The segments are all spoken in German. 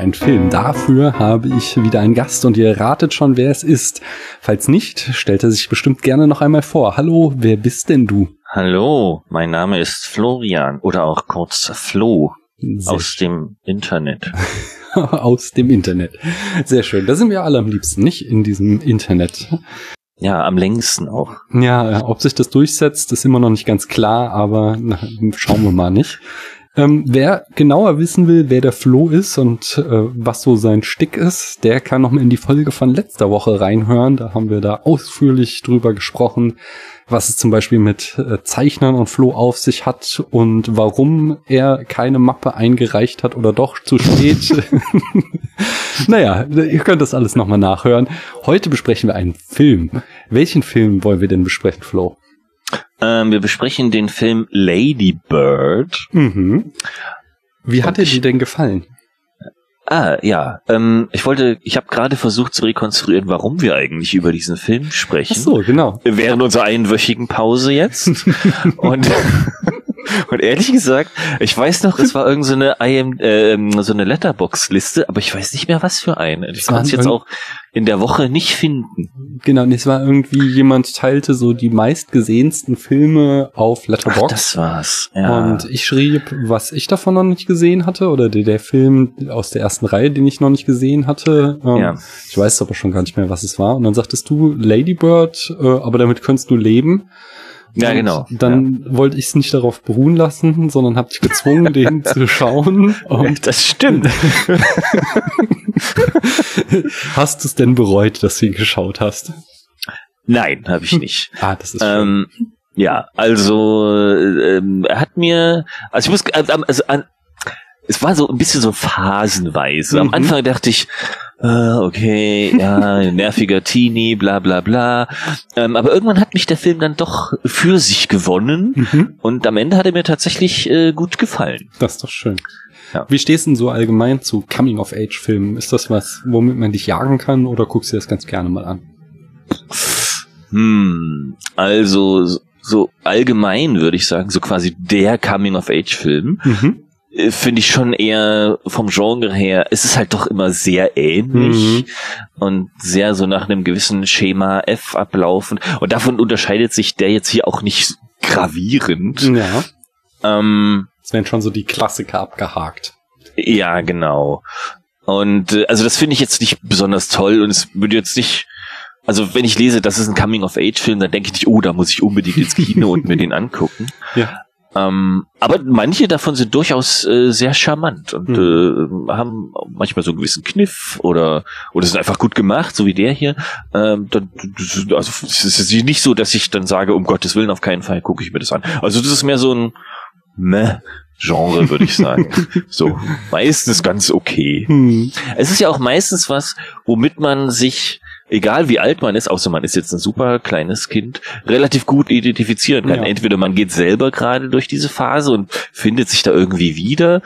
einen Film. Dafür habe ich wieder einen Gast und ihr ratet schon, wer es ist. Falls nicht, stellt er sich bestimmt gerne noch einmal vor. Hallo, wer bist denn du? Hallo, mein Name ist Florian oder auch kurz Flo Sehr aus dem Internet. aus dem Internet. Sehr schön. Da sind wir alle am liebsten, nicht in diesem Internet. Ja, am längsten auch. Ja, ob sich das durchsetzt, ist immer noch nicht ganz klar, aber na, schauen wir mal nicht. Ähm, wer genauer wissen will, wer der Flo ist und äh, was so sein Stick ist, der kann noch mal in die Folge von letzter Woche reinhören. Da haben wir da ausführlich drüber gesprochen, was es zum Beispiel mit äh, Zeichnern und Flo auf sich hat und warum er keine Mappe eingereicht hat oder doch zu spät. naja, ihr könnt das alles nochmal nachhören. Heute besprechen wir einen Film. Welchen Film wollen wir denn besprechen, Flo? Ähm, wir besprechen den Film Lady Bird. Mhm. Wie hat er dir denn gefallen? Ah, ja. Ähm, ich wollte, ich habe gerade versucht zu rekonstruieren, warum wir eigentlich über diesen Film sprechen. Ach so, genau. während unserer einwöchigen Pause jetzt. und, und ehrlich gesagt, ich weiß noch, es war irgend so eine IM, ähm, so eine Letterbox-Liste, aber ich weiß nicht mehr, was für eine. Ich konnte es jetzt auch in der Woche nicht finden. Genau, und es war irgendwie, jemand teilte so die meistgesehensten Filme auf Ach, Letterboxd. das war's. Ja. Und ich schrieb, was ich davon noch nicht gesehen hatte, oder der, der Film aus der ersten Reihe, den ich noch nicht gesehen hatte. Ähm, Ja. Ich weiß aber schon gar nicht mehr, was es war. Und dann sagtest du Ladybird, äh, aber damit könntest du leben. Ja, Und genau. Dann wollte ich es nicht darauf beruhen lassen, sondern habe dich gezwungen, den zu schauen. Und das stimmt. hast du es denn bereut, dass du ihn geschaut hast? Nein, habe ich nicht. Ah, das ist schön. ähm, ja, also ähm, er hat mir, also ich muss, äh, also an, es war so ein bisschen so phasenweise. Am Mhm. Anfang dachte ich, äh, okay, ja, nerviger Teenie, bla bla bla. Ähm, aber irgendwann hat mich der Film dann doch für sich gewonnen Mhm. und am Ende hat er mir tatsächlich äh, gut gefallen. Das ist doch schön. Ja. Wie stehst du denn so allgemein zu Coming-of-Age-Filmen? Ist das was, womit man dich jagen kann oder guckst du dir das ganz gerne mal an? Hm, also so allgemein würde ich sagen, so quasi der Coming-of-Age-Film. Mhm. Finde ich schon eher vom Genre her, es ist halt doch immer sehr ähnlich und sehr so nach einem gewissen Schema F ablaufen. Und davon unterscheidet sich der jetzt hier auch nicht gravierend. Ja. Ähm, Es werden schon so die Klassiker abgehakt. ja, genau. Und äh, also das finde ich jetzt nicht besonders toll und es würde jetzt nicht, also wenn ich lese, das ist ein Coming-of-Age-Film, dann denke ich nicht, oh, da muss ich unbedingt ins Kino und mir den angucken. Ja. Ähm, aber manche davon sind durchaus äh, sehr charmant und äh, haben manchmal so einen gewissen Kniff oder oder sind einfach gut gemacht, so wie der hier. Ähm, dann, also es ist nicht so, dass ich dann sage, um Gottes Willen, auf keinen Fall gucke ich mir das an. Also das ist mehr so ein meh Genre, würde ich sagen. so meistens ganz okay. Hm. Es ist ja auch meistens was, womit man sich, egal wie alt man ist, außer man ist jetzt ein super kleines Kind, relativ gut identifizieren kann. Ja. Entweder man geht selber gerade durch diese Phase und findet sich da irgendwie wieder,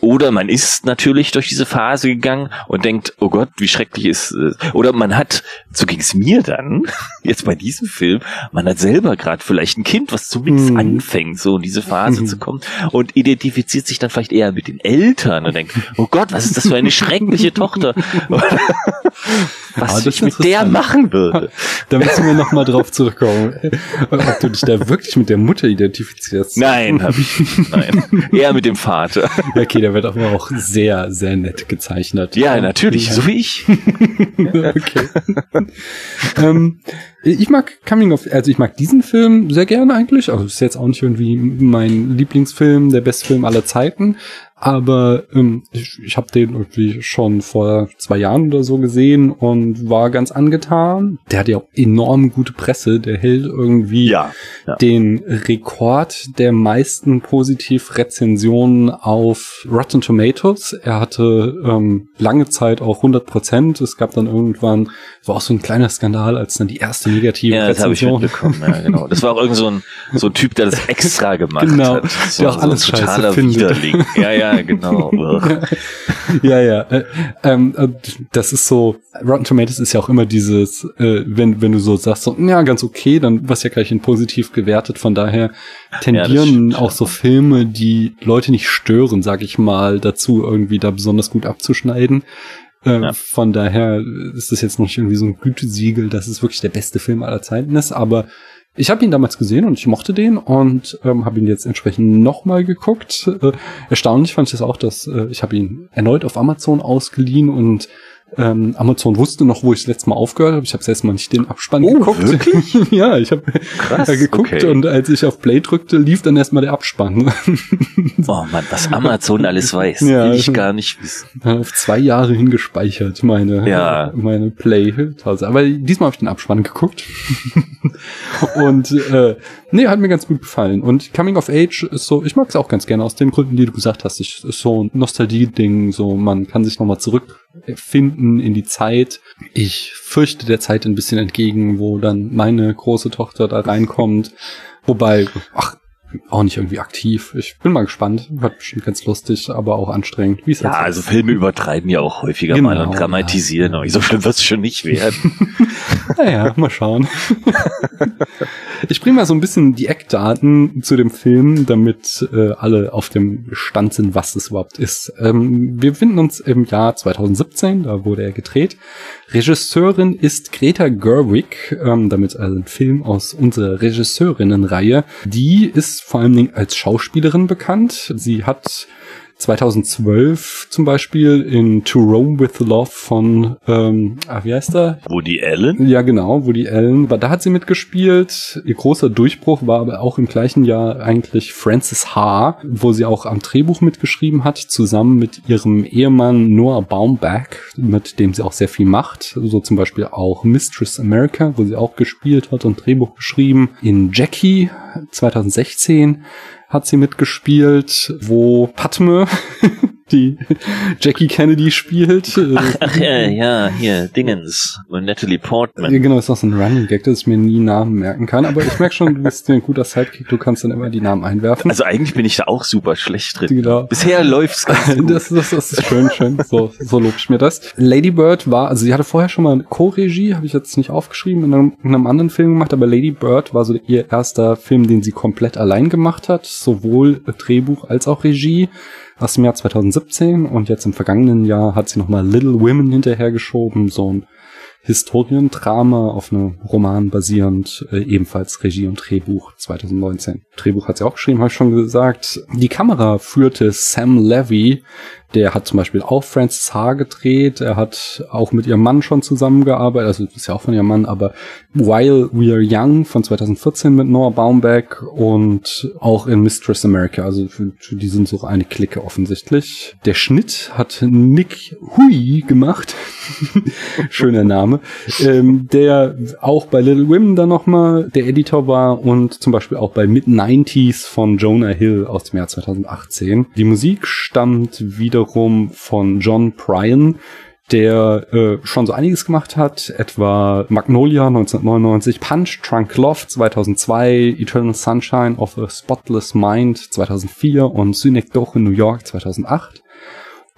oder man ist natürlich durch diese Phase gegangen und denkt, oh Gott, wie schrecklich ist es. Oder man hat, so ging es mir dann, jetzt bei diesem Film, man hat selber gerade vielleicht ein Kind, was zumindest Mhm. anfängt, so in diese Phase Mhm. zu kommen und identifiziert sich dann vielleicht eher mit den Eltern und denkt, oh Gott, was ist das für eine schreckliche Tochter? Ah, was das ich mit der machen würde. Da müssen wir nochmal drauf zurückkommen, ob du dich da wirklich mit der Mutter identifizierst. Nein, hab ich. Nein. Eher mit dem Vater. Okay, der wird aber auch sehr, sehr nett gezeichnet. Ja, natürlich, so wie ich. okay. ähm, ich mag Coming of, also ich mag diesen Film sehr gerne eigentlich. Also ist jetzt auch nicht irgendwie mein Lieblingsfilm, der beste Film aller Zeiten. Aber ähm, ich, ich habe den irgendwie schon vor zwei Jahren oder so gesehen und war ganz angetan. Der hat ja auch enorm gute Presse. Der hält irgendwie Ja. ja. den Rekord der meisten Positiv-Rezensionen auf Rotten Tomatoes. Er hatte ähm, lange Zeit auch 100 Prozent. Es gab dann irgendwann, war auch so ein kleiner Skandal, als dann die erste negative Ja, das habe ich Rezension. mitbekommen. Ja, genau. Das war auch irgend so ein, so ein Typ, der das extra gemacht Genau, hat. So, der auch alles so ein scheiße findet. Widerling. Ja, ja, ja, genau. ja, ja. Äh, ähm, äh, das ist so, Rotten Tomatoes ist ja auch immer dieses, äh, wenn, wenn du so sagst, so, ja, ganz okay, dann was ja gleich in positiv gewertet. Von daher tendieren ja, auch so Filme, die Leute nicht stören, sag ich mal, dazu irgendwie da besonders gut abzuschneiden. Äh, ja. Von daher ist das jetzt noch nicht irgendwie so ein Gütesiegel, dass es wirklich der beste Film aller Zeiten ist, aber ich habe ihn damals gesehen und ich mochte den und ähm, habe ihn jetzt entsprechend nochmal geguckt. Äh, erstaunlich fand ich es das auch, dass äh, ich habe ihn erneut auf Amazon ausgeliehen und ähm, Amazon wusste noch, wo ich das letzte Mal aufgehört habe. Ich habe selbst mal nicht den Abspann oh, geguckt. Wirklich? ja, ich habe äh, geguckt okay. und als ich auf Play drückte, lief dann erstmal der Abspann. oh man, was Amazon alles weiß, ja, will ich gar nicht wissen. Auf zwei Jahre hingespeichert, meine, ja. meine Play. Aber diesmal habe ich den Abspann geguckt. und äh, nee, hat mir ganz gut gefallen. Und Coming of Age ist so, ich mag es auch ganz gerne aus den Gründen, die du gesagt hast. Ich, ist so ein Nostalgie-Ding, so man kann sich nochmal zurückfinden in die Zeit. Ich fürchte der Zeit ein bisschen entgegen, wo dann meine große Tochter da reinkommt. Wobei, ach, auch nicht irgendwie aktiv. Ich bin mal gespannt. Wird bestimmt ganz lustig, aber auch anstrengend. Wie ja, halt also Filme übertreiben ja auch häufiger genau, mal und dramatisieren. Ja. So schlimm wird es schon nicht werden. naja, mal schauen. ich bringe mal so ein bisschen die Eckdaten zu dem Film, damit äh, alle auf dem Stand sind, was es überhaupt ist. Ähm, wir befinden uns im Jahr 2017, da wurde er gedreht. Regisseurin ist Greta Gerwig, ähm, damit also ein Film aus unserer Regisseurinnenreihe. Die ist vor allen Dingen als Schauspielerin bekannt. Sie hat 2012 zum Beispiel in To Rome with Love von, ähm, ach, wie heißt er? Woody Allen? Ja, genau, Woody Allen. Da hat sie mitgespielt. Ihr großer Durchbruch war aber auch im gleichen Jahr eigentlich Frances Ha, wo sie auch am Drehbuch mitgeschrieben hat, zusammen mit ihrem Ehemann Noah Baumbach, mit dem sie auch sehr viel macht. So zum Beispiel auch Mistress America, wo sie auch gespielt hat und Drehbuch geschrieben. In Jackie 2016 hat sie mitgespielt, wo Padme die Jackie Kennedy spielt. Ach, ach ja, ja, hier, Dingens, Natalie Portman. Ja, genau, ist noch so ein Running Gag, dass ich mir nie Namen merken kann, aber ich merke schon, du bist ein guter Sidekick, du kannst dann immer die Namen einwerfen. Also eigentlich bin ich da auch super schlecht drin. Genau. Bisher läuft's ganz gut. Das, das, das ist schön, schön, so, so lob ich mir das. Lady Bird war, also sie hatte vorher schon mal Co-Regie, habe ich jetzt nicht aufgeschrieben, in einem, in einem anderen Film gemacht, aber Lady Bird war so ihr erster Film, den sie komplett allein gemacht hat, sowohl Drehbuch als auch Regie aus dem Jahr 2017 und jetzt im vergangenen Jahr hat sie nochmal Little Women hinterhergeschoben, so ein Historiendrama auf einem Roman basierend, äh, ebenfalls Regie und Drehbuch 2019. Drehbuch hat sie auch geschrieben, habe ich schon gesagt. Die Kamera führte Sam Levy, der hat zum Beispiel auch Francis Ha gedreht. Er hat auch mit ihrem Mann schon zusammengearbeitet. Also ist ja auch von ihrem Mann, aber While We Are Young von 2014 mit Noah Baumbach und auch in Mistress America. Also für die sind so eine Clique offensichtlich. Der Schnitt hat Nick Hui gemacht. Schöner Name. Ähm, der auch bei Little Women dann nochmal der Editor war und zum Beispiel auch bei Mid-90s von Jonah Hill aus dem Jahr 2018. Die Musik stammt wieder wiederum von John Pryan, der äh, schon so einiges gemacht hat, etwa Magnolia 1999, Punch Trunk Love 2002, Eternal Sunshine of a Spotless Mind 2004 und Synecdoche New York 2008.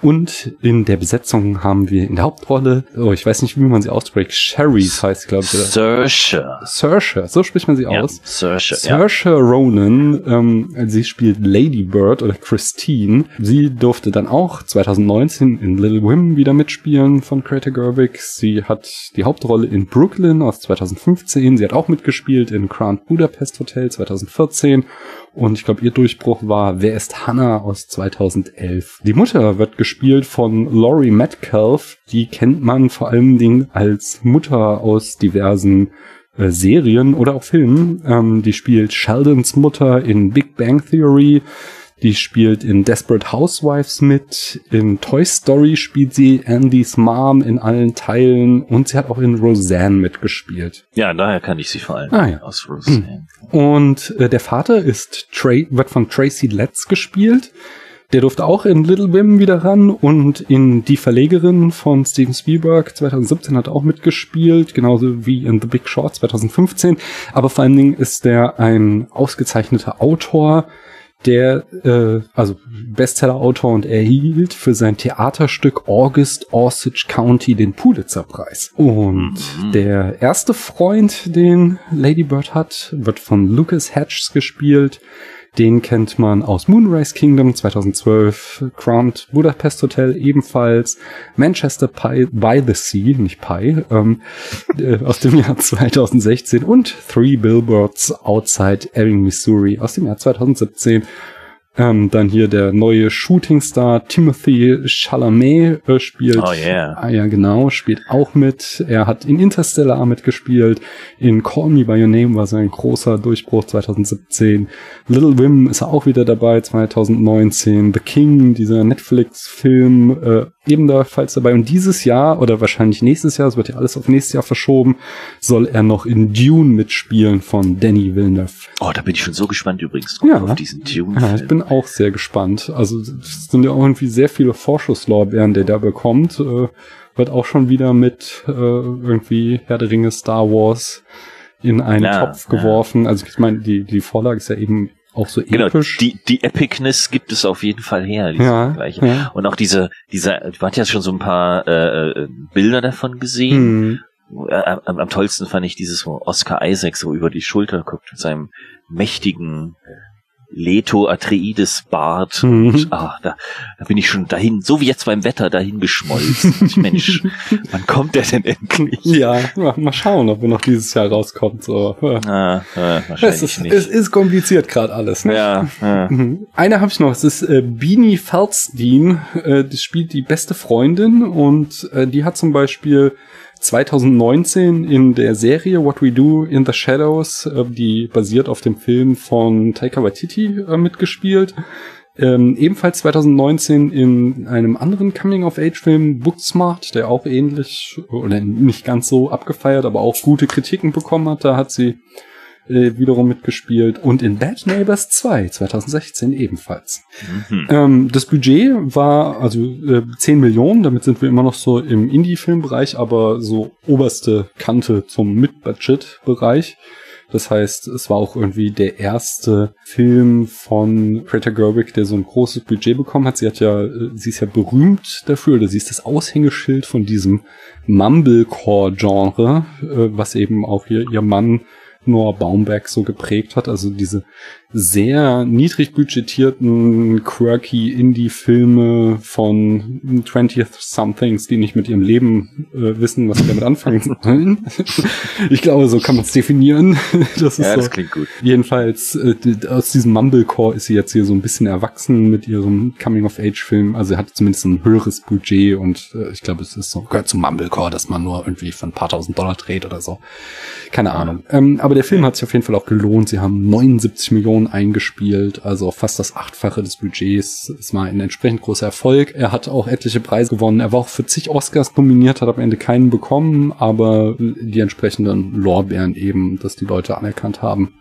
Und in der Besetzung haben wir in der Hauptrolle, oh, ich weiß nicht, wie man sie ausspricht, Sherry's heißt, glaube ich. Saoirse. Saoirse, so spricht man sie ja, aus. Saoirse, Saoirse ja. Ronan, ähm, sie spielt Lady Bird oder Christine. Sie durfte dann auch 2019 in Little Women wieder mitspielen von Greta Gerwig. Sie hat die Hauptrolle in Brooklyn aus 2015. Sie hat auch mitgespielt in Grand Budapest Hotel 2014 und ich glaube, ihr Durchbruch war Wer ist Hannah aus 2011. Die Mutter wird gespielt von Laurie Metcalf. Die kennt man vor allen Dingen als Mutter aus diversen äh, Serien oder auch Filmen. Ähm, die spielt Sheldons Mutter in Big Bang Theory. Die spielt in Desperate Housewives mit. In Toy Story spielt sie Andys Mom in allen Teilen und sie hat auch in Roseanne mitgespielt. Ja, daher kann ich sie vor allem ah, ja. aus Roseanne. Und äh, der Vater ist Tra wird von Tracy Letts gespielt. Der durfte auch in Little Women wieder ran und in Die Verlegerin von Steven Spielberg 2017 hat er auch mitgespielt, genauso wie in The Big Short 2015. Aber vor allen Dingen ist der ein ausgezeichneter Autor, der, äh, also Bestseller-Autor und erhielt für sein Theaterstück August Osage County den Pulitzer-Preis. Und mhm. der erste Freund, den Lady Bird hat, wird von Lucas Hatches gespielt. Den kennt man aus Moonrise Kingdom 2012, Crowned Budapest Hotel ebenfalls, Manchester Pie by the Sea, nicht Pie, ähm, äh, aus dem Jahr 2016 und Three Billboards Outside Ebbing, Missouri aus dem Jahr 2017. Ähm, dann hier der neue Shootingstar Timothy Chalamet äh, spielt. Oh yeah. Ah ja, genau, spielt auch mit. Er hat in Interstellar mitgespielt. In Call Me By Your Name war sein großer Durchbruch 2017. Little Wim ist auch wieder dabei 2019. The King, dieser Netflix-Film, äh, ebenfalls dabei. Und dieses Jahr oder wahrscheinlich nächstes Jahr, es wird ja alles auf nächstes Jahr verschoben, soll er noch in Dune mitspielen von Danny Villeneuve. Oh, da bin ich schon so gespannt übrigens ja. auf diesen Dune. Ja, ich bin auch sehr gespannt. Also es sind ja irgendwie sehr viele Vorschusslorbeeren, der da bekommt. Äh, wird auch schon wieder mit äh, irgendwie Herr der Ringe, Star Wars in einen ja, Topf geworfen. Ja. Also ich meine, die, die Vorlage ist ja eben auch so genau, episch. Die, die Epicness gibt es auf jeden Fall her, diese ja, ja. Und auch diese, dieser, du hast ja schon so ein paar äh, äh Bilder davon gesehen. Hm. Äh, am, am, tollsten fand ich dieses, wo Oscar Isaac so über die Schulter guckt mit seinem mächtigen Leto Atreides Bart. Mhm. Und, ah, da, da bin ich schon dahin, so wie jetzt beim Wetter, dahin geschmolzen. Mensch, wann kommt der denn endlich? Ja, mal schauen, ob er noch dieses Jahr rauskommt. So. Ah, ah, wahrscheinlich es, ist, nicht. es ist kompliziert gerade alles. Ne? Ja, ja. Mhm. Eine habe ich noch, es ist äh, Beanie Feldstein, äh, die spielt die beste Freundin und äh, die hat zum Beispiel 2019 in der Serie What We Do in the Shadows, äh, die basiert auf dem Film von Taika Waititi äh, mitgespielt. Ähm, ebenfalls 2019 in einem anderen Coming-of-Age-Film Booksmart, der auch ähnlich oder nicht ganz so abgefeiert, aber auch gute Kritiken bekommen hat. Da hat sie äh, wiederum mitgespielt und in Bad Neighbors 2 2016 ebenfalls. Mhm. Ähm, das Budget war also äh, 10 Millionen, damit sind wir immer noch so im Indie-Filmbereich, aber so oberste Kante zum Mid-Budget-Bereich. Das heißt, es war auch irgendwie der erste Film von Greta Gerwig, der so ein großes Budget bekommen hat. Sie hat ja, äh, sie ist ja berühmt dafür, oder sie ist das Aushängeschild von diesem Mumblecore-Genre, äh, was eben auch hier ihr Mann Noah Baumberg so geprägt hat. Also diese sehr niedrig budgetierten, quirky Indie-Filme von 20th Somethings, die nicht mit ihrem Leben äh, wissen, was sie damit anfangen sollen. ich glaube, so kann man es definieren. das ist ja, so. das klingt gut. Jedenfalls, äh, aus diesem Mumblecore ist sie jetzt hier so ein bisschen erwachsen mit ihrem Coming-of-Age-Film. Also er hat zumindest ein höheres Budget und äh, ich glaube, es ist so, gehört zum Mumblecore, dass man nur irgendwie für ein paar tausend Dollar dreht oder so. Keine Ahnung. Ähm, aber der Film hat sich auf jeden Fall auch gelohnt. Sie haben 79 Millionen eingespielt, also fast das Achtfache des Budgets. Es war ein entsprechend großer Erfolg. Er hat auch etliche Preise gewonnen. Er war auch für zig Oscars nominiert, hat am Ende keinen bekommen, aber die entsprechenden Lorbeeren eben, dass die Leute anerkannt haben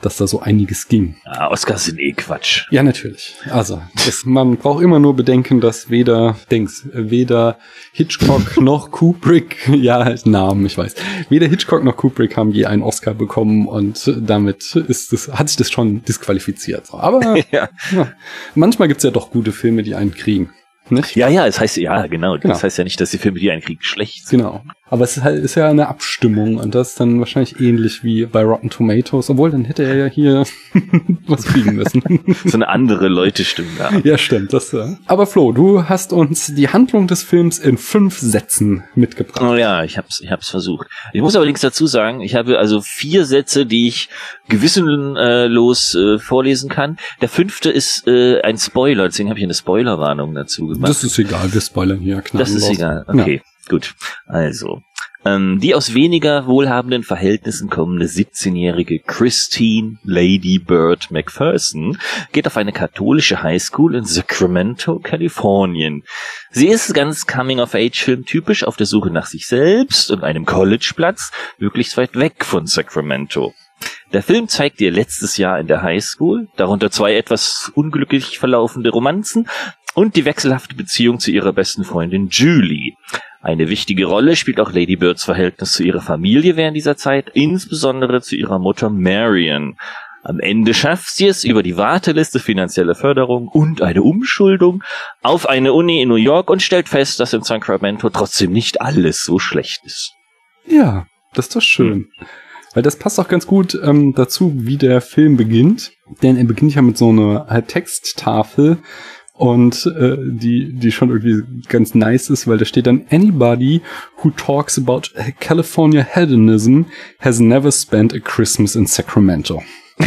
dass da so einiges ging. Ja, Oscars sind eh Quatsch. Ja, natürlich. Also, es, man braucht immer nur bedenken, dass weder, denkst, weder Hitchcock noch Kubrick, ja, Namen, ich weiß, weder Hitchcock noch Kubrick haben je einen Oscar bekommen und damit ist das, hat sich das schon disqualifiziert. Aber ja. ja manchmal gibt's ja doch gute Filme, die einen kriegen. Nicht? Ja, ja, es heißt, ja, genau. genau. Das heißt ja nicht, dass die Filme, die einen kriegen, schlecht sind. Genau. Aber es ist halt, ist ja eine Abstimmung und das ist dann wahrscheinlich ähnlich wie bei Rotten Tomatoes, obwohl dann hätte er ja hier was kriegen müssen. so eine andere Leute stimmen da. Ja, stimmt. Das, ja. Aber Flo, du hast uns die Handlung des Films in fünf Sätzen mitgebracht. Oh ja, ich hab's, ich hab's versucht. Ich muss allerdings dazu sagen, ich habe also vier Sätze, die ich gewissenlos äh, vorlesen kann. Der fünfte ist äh, ein Spoiler, deswegen habe ich eine Spoilerwarnung dazu gemacht. Das ist egal, wir spoilern hier. Das ist egal, okay. Ja. Gut, also. Ähm, die aus weniger wohlhabenden Verhältnissen kommende 17-jährige Christine Lady Bird McPherson geht auf eine katholische Highschool in Sacramento, Kalifornien. Sie ist ganz Coming-of-Age-Film typisch auf der Suche nach sich selbst und einem Collegeplatz, möglichst weit weg von Sacramento. Der Film zeigt ihr letztes Jahr in der Highschool, darunter zwei etwas unglücklich verlaufende Romanzen und die wechselhafte Beziehung zu ihrer besten Freundin Julie. Eine wichtige Rolle spielt auch Lady Birds Verhältnis zu ihrer Familie während dieser Zeit, insbesondere zu ihrer Mutter Marion. Am Ende schafft sie es über die Warteliste finanzielle Förderung und eine Umschuldung auf eine Uni in New York und stellt fest, dass in Sacramento trotzdem nicht alles so schlecht ist. Ja, das ist doch schön. Weil das passt auch ganz gut ähm, dazu, wie der Film beginnt. Denn er beginnt ja mit so einer Texttafel und äh, die die schon irgendwie ganz nice ist, weil da steht dann anybody who talks about California hedonism has never spent a Christmas in Sacramento.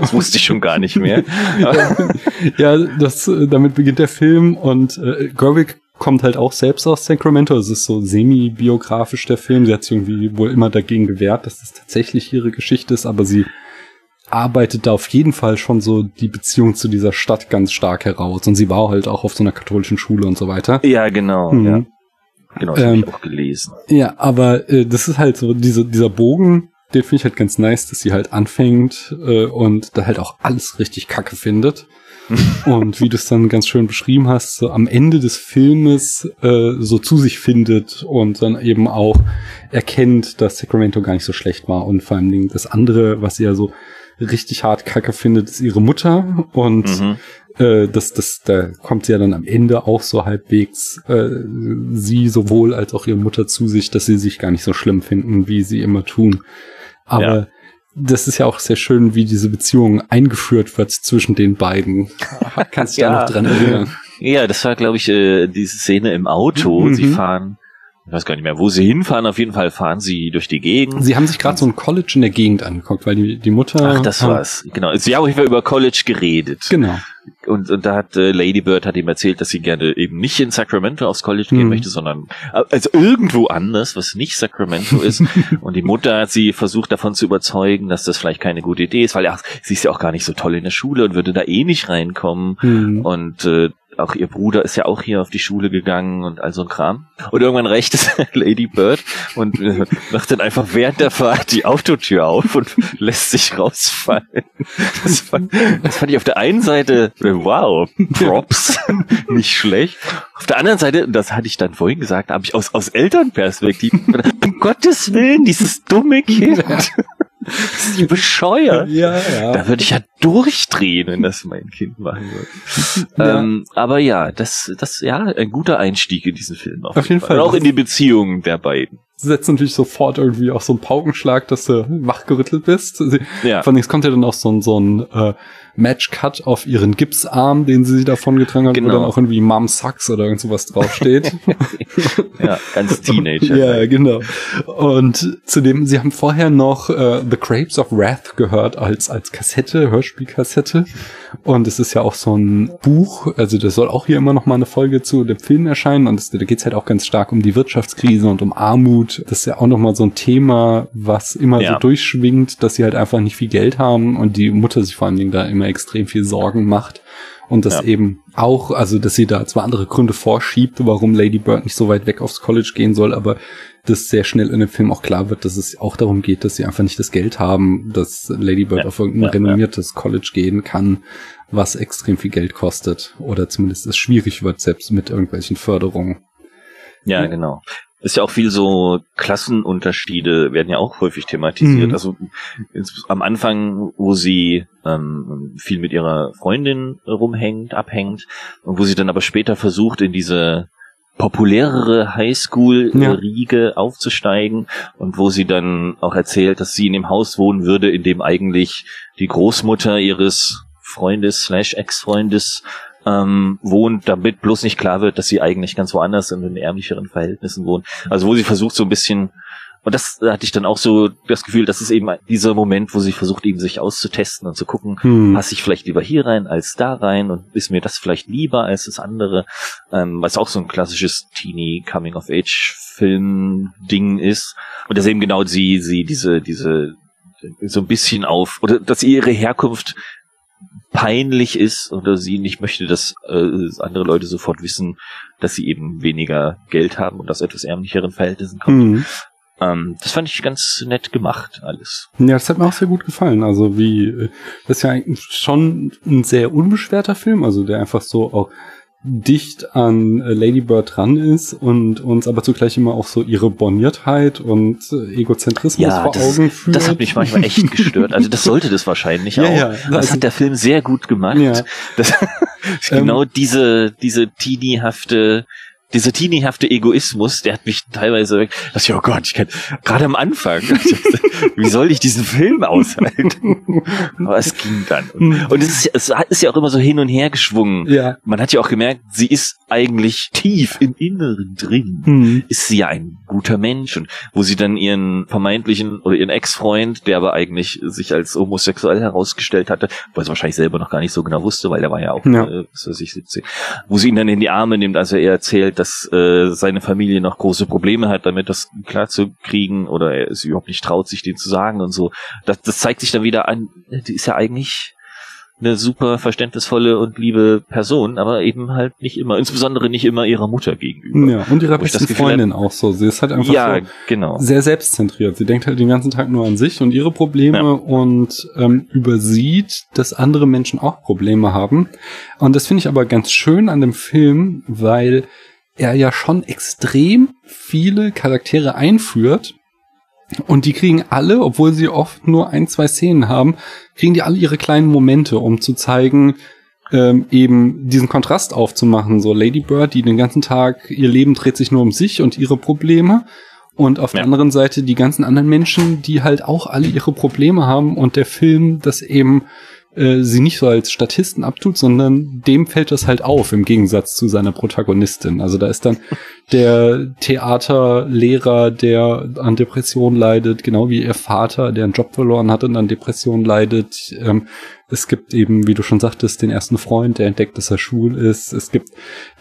das wusste ich schon gar nicht mehr. ja, das damit beginnt der Film und äh, Gerwig kommt halt auch selbst aus Sacramento. Es ist so semi-biografisch der Film. Sie hat sich irgendwie wohl immer dagegen gewehrt, dass das tatsächlich ihre Geschichte ist, aber sie arbeitet da auf jeden Fall schon so die Beziehung zu dieser Stadt ganz stark heraus. Und sie war halt auch auf so einer katholischen Schule und so weiter. Ja, genau. Mhm. Ja. Genau, das ähm, habe ich auch gelesen. Ja, aber äh, das ist halt so diese, dieser Bogen, den finde ich halt ganz nice, dass sie halt anfängt äh, und da halt auch alles richtig kacke findet. und wie du es dann ganz schön beschrieben hast, so am Ende des Filmes äh, so zu sich findet und dann eben auch erkennt, dass Sacramento gar nicht so schlecht war und vor allen Dingen das andere, was sie ja so richtig hart kacke findet, ist ihre Mutter und mhm. äh, das, das, da kommt sie ja dann am Ende auch so halbwegs äh, sie sowohl als auch ihre Mutter zu sich, dass sie sich gar nicht so schlimm finden, wie sie immer tun. Aber ja. das ist ja auch sehr schön, wie diese Beziehung eingeführt wird zwischen den beiden. Kannst du ja. da noch dran erinnern? Ja, das war, glaube ich, äh, diese Szene im Auto. Mhm. Sie fahren ich weiß gar nicht mehr, wo sie hinfahren. Auf jeden Fall fahren sie durch die Gegend. Sie haben sich gerade so ein College in der Gegend angeguckt, weil die, die Mutter. Ach, das war's. Genau. Sie haben über College geredet. Genau. Und, und da hat äh, Lady Bird hat ihm erzählt, dass sie gerne eben nicht in Sacramento aufs College gehen mhm. möchte, sondern äh, also irgendwo anders, was nicht Sacramento ist. und die Mutter hat sie versucht davon zu überzeugen, dass das vielleicht keine gute Idee ist, weil ach, sie ist ja auch gar nicht so toll in der Schule und würde da eh nicht reinkommen. Mhm. Und äh, auch ihr Bruder ist ja auch hier auf die Schule gegangen und all so ein Kram. Und irgendwann reicht es Lady Bird und äh, macht dann einfach während der Fahrt die Autotür auf und lässt sich rausfallen. Das fand, das fand ich auf der einen Seite, äh, wow, Props, nicht schlecht. Auf der anderen Seite, das hatte ich dann vorhin gesagt, habe ich aus, aus Elternperspektive, um Gottes Willen, dieses dumme Kind. Das ist bescheuert. Ja, ja. Da würde ich ja durchdrehen, wenn das mein Kind machen würde. Ja. Ähm, aber ja, das, das, ja, ein guter Einstieg in diesen Film. Auf, auf jeden Fall. Fall. Und auch in die Beziehungen der beiden setzt natürlich sofort irgendwie auch so einen Paukenschlag, dass du wachgerüttelt bist. Sie, ja. Von nichts kommt ja dann auch so ein, so ein äh, Match-Cut auf ihren Gipsarm, den sie davon getragen hat, genau. wo dann auch irgendwie Mom Sucks oder irgend sowas draufsteht. ja, ganz Teenager. ja, genau. Und zudem, sie haben vorher noch äh, The Grapes of Wrath gehört als, als Kassette, Hörspielkassette. Und es ist ja auch so ein Buch, also das soll auch hier immer noch mal eine Folge zu dem Film erscheinen. Und es, da geht es halt auch ganz stark um die Wirtschaftskrise und um Armut. Das ist ja auch noch mal so ein Thema, was immer ja. so durchschwingt, dass sie halt einfach nicht viel Geld haben und die Mutter sich vor allen Dingen da immer immer extrem viel Sorgen macht. Und das ja. eben auch, also dass sie da zwar andere Gründe vorschiebt, warum Lady Bird nicht so weit weg aufs College gehen soll, aber dass sehr schnell in dem Film auch klar wird, dass es auch darum geht, dass sie einfach nicht das Geld haben, dass Lady Bird ja, auf irgendein ja, renommiertes College gehen kann, was extrem viel Geld kostet oder zumindest es schwierig wird, selbst mit irgendwelchen Förderungen. Ja, genau ist ja auch viel so Klassenunterschiede werden ja auch häufig thematisiert. Mhm. Also am Anfang, wo sie ähm, viel mit ihrer Freundin rumhängt, abhängt und wo sie dann aber später versucht, in diese populärere Highschool-Riege ja. aufzusteigen und wo sie dann auch erzählt, dass sie in dem Haus wohnen würde, in dem eigentlich die Großmutter ihres Freundes slash Ex-Freundes ähm, wohnt, damit bloß nicht klar wird, dass sie eigentlich ganz woanders in den ärmlicheren Verhältnissen wohnt. Also wo sie versucht so ein bisschen, und das hatte ich dann auch so das Gefühl, das ist eben dieser Moment, wo sie versucht eben sich auszutesten und zu gucken, hm. passe ich vielleicht lieber hier rein als da rein und ist mir das vielleicht lieber als das andere, ähm, was auch so ein klassisches Teenie Coming of Age Film Ding ist und dass eben genau sie sie diese diese so ein bisschen auf oder dass ihre Herkunft peinlich ist oder sie nicht möchte, dass äh, andere Leute sofort wissen, dass sie eben weniger Geld haben und aus etwas ärmlicheren Verhältnissen kommen. Mhm. Ähm, das fand ich ganz nett gemacht, alles. Ja, das hat mir auch sehr gut gefallen. Also wie, äh, das ist ja schon ein sehr unbeschwerter Film, also der einfach so auch dicht an äh, Lady Bird dran ist und uns aber zugleich immer auch so ihre Borniertheit und äh, Egozentrismus Ja, vor das, Augen führt. das hat mich manchmal echt gestört. Also das sollte das wahrscheinlich Ja, auch. ja. Das Also- hat der Film sehr gut gemacht. Ja. Das, genau diese, diese teenie-hafte dieser teenie-hafte Egoismus, der hat mich teilweise, dass ich, oh Gott, ich kann, gerade am Anfang, wie soll ich diesen Film aushalten? Aber es ging dann. Und, es, ist, es ist ja auch immer so hin und her geschwungen. ja. Man hat ja auch gemerkt, sie ist eigentlich tief im Inneren drin Hm. ist sie ja ein guter Mensch und wo sie dann ihren vermeintlichen oder ihren Ex-Freund, der aber eigentlich sich als homosexuell herausgestellt hatte, weil sie wahrscheinlich selber noch gar nicht so genau wusste, weil der war ja auch, Ja. äh, was weiß ich, 17, wo sie ihn dann in die Arme nimmt, also er erzählt, dass äh, seine Familie noch große Probleme hat, damit das klar zu kriegen oder er es überhaupt nicht traut, sich den zu sagen und so. Das, das zeigt sich dann wieder an, die ist ja eigentlich eine super verständnisvolle und liebe Person, aber eben halt nicht immer, insbesondere nicht immer ihrer Mutter gegenüber. Ja, und ihrer besten Freundin auch so. Sie ist halt einfach ja, so genau. sehr selbstzentriert. Sie denkt halt den ganzen Tag nur an sich und ihre Probleme Ja. und ähm, übersieht, dass andere Menschen auch Probleme haben. Und das finde ich aber ganz schön an dem Film, weil er ja schon extrem viele Charaktere einführt. Und die kriegen alle, obwohl sie oft nur ein, zwei Szenen haben, kriegen die alle ihre kleinen Momente, um zu zeigen, ähm, eben diesen Kontrast aufzumachen. So Lady Bird, die den ganzen Tag, ihr Leben dreht sich nur um sich und ihre Probleme. Und auf der Ja. anderen Seite die ganzen anderen Menschen, die halt auch alle ihre Probleme haben und der Film das eben äh, sie nicht so als Statisten abtut, sondern dem fällt das halt auf, im Gegensatz zu seiner Protagonistin. Also da ist dann der Theaterlehrer, der an Depression leidet, genau wie ihr Vater, der einen Job verloren hat und an Depression leidet. Ähm, es gibt eben, wie du schon sagtest, den ersten Freund, der entdeckt, dass er schwul ist. Es gibt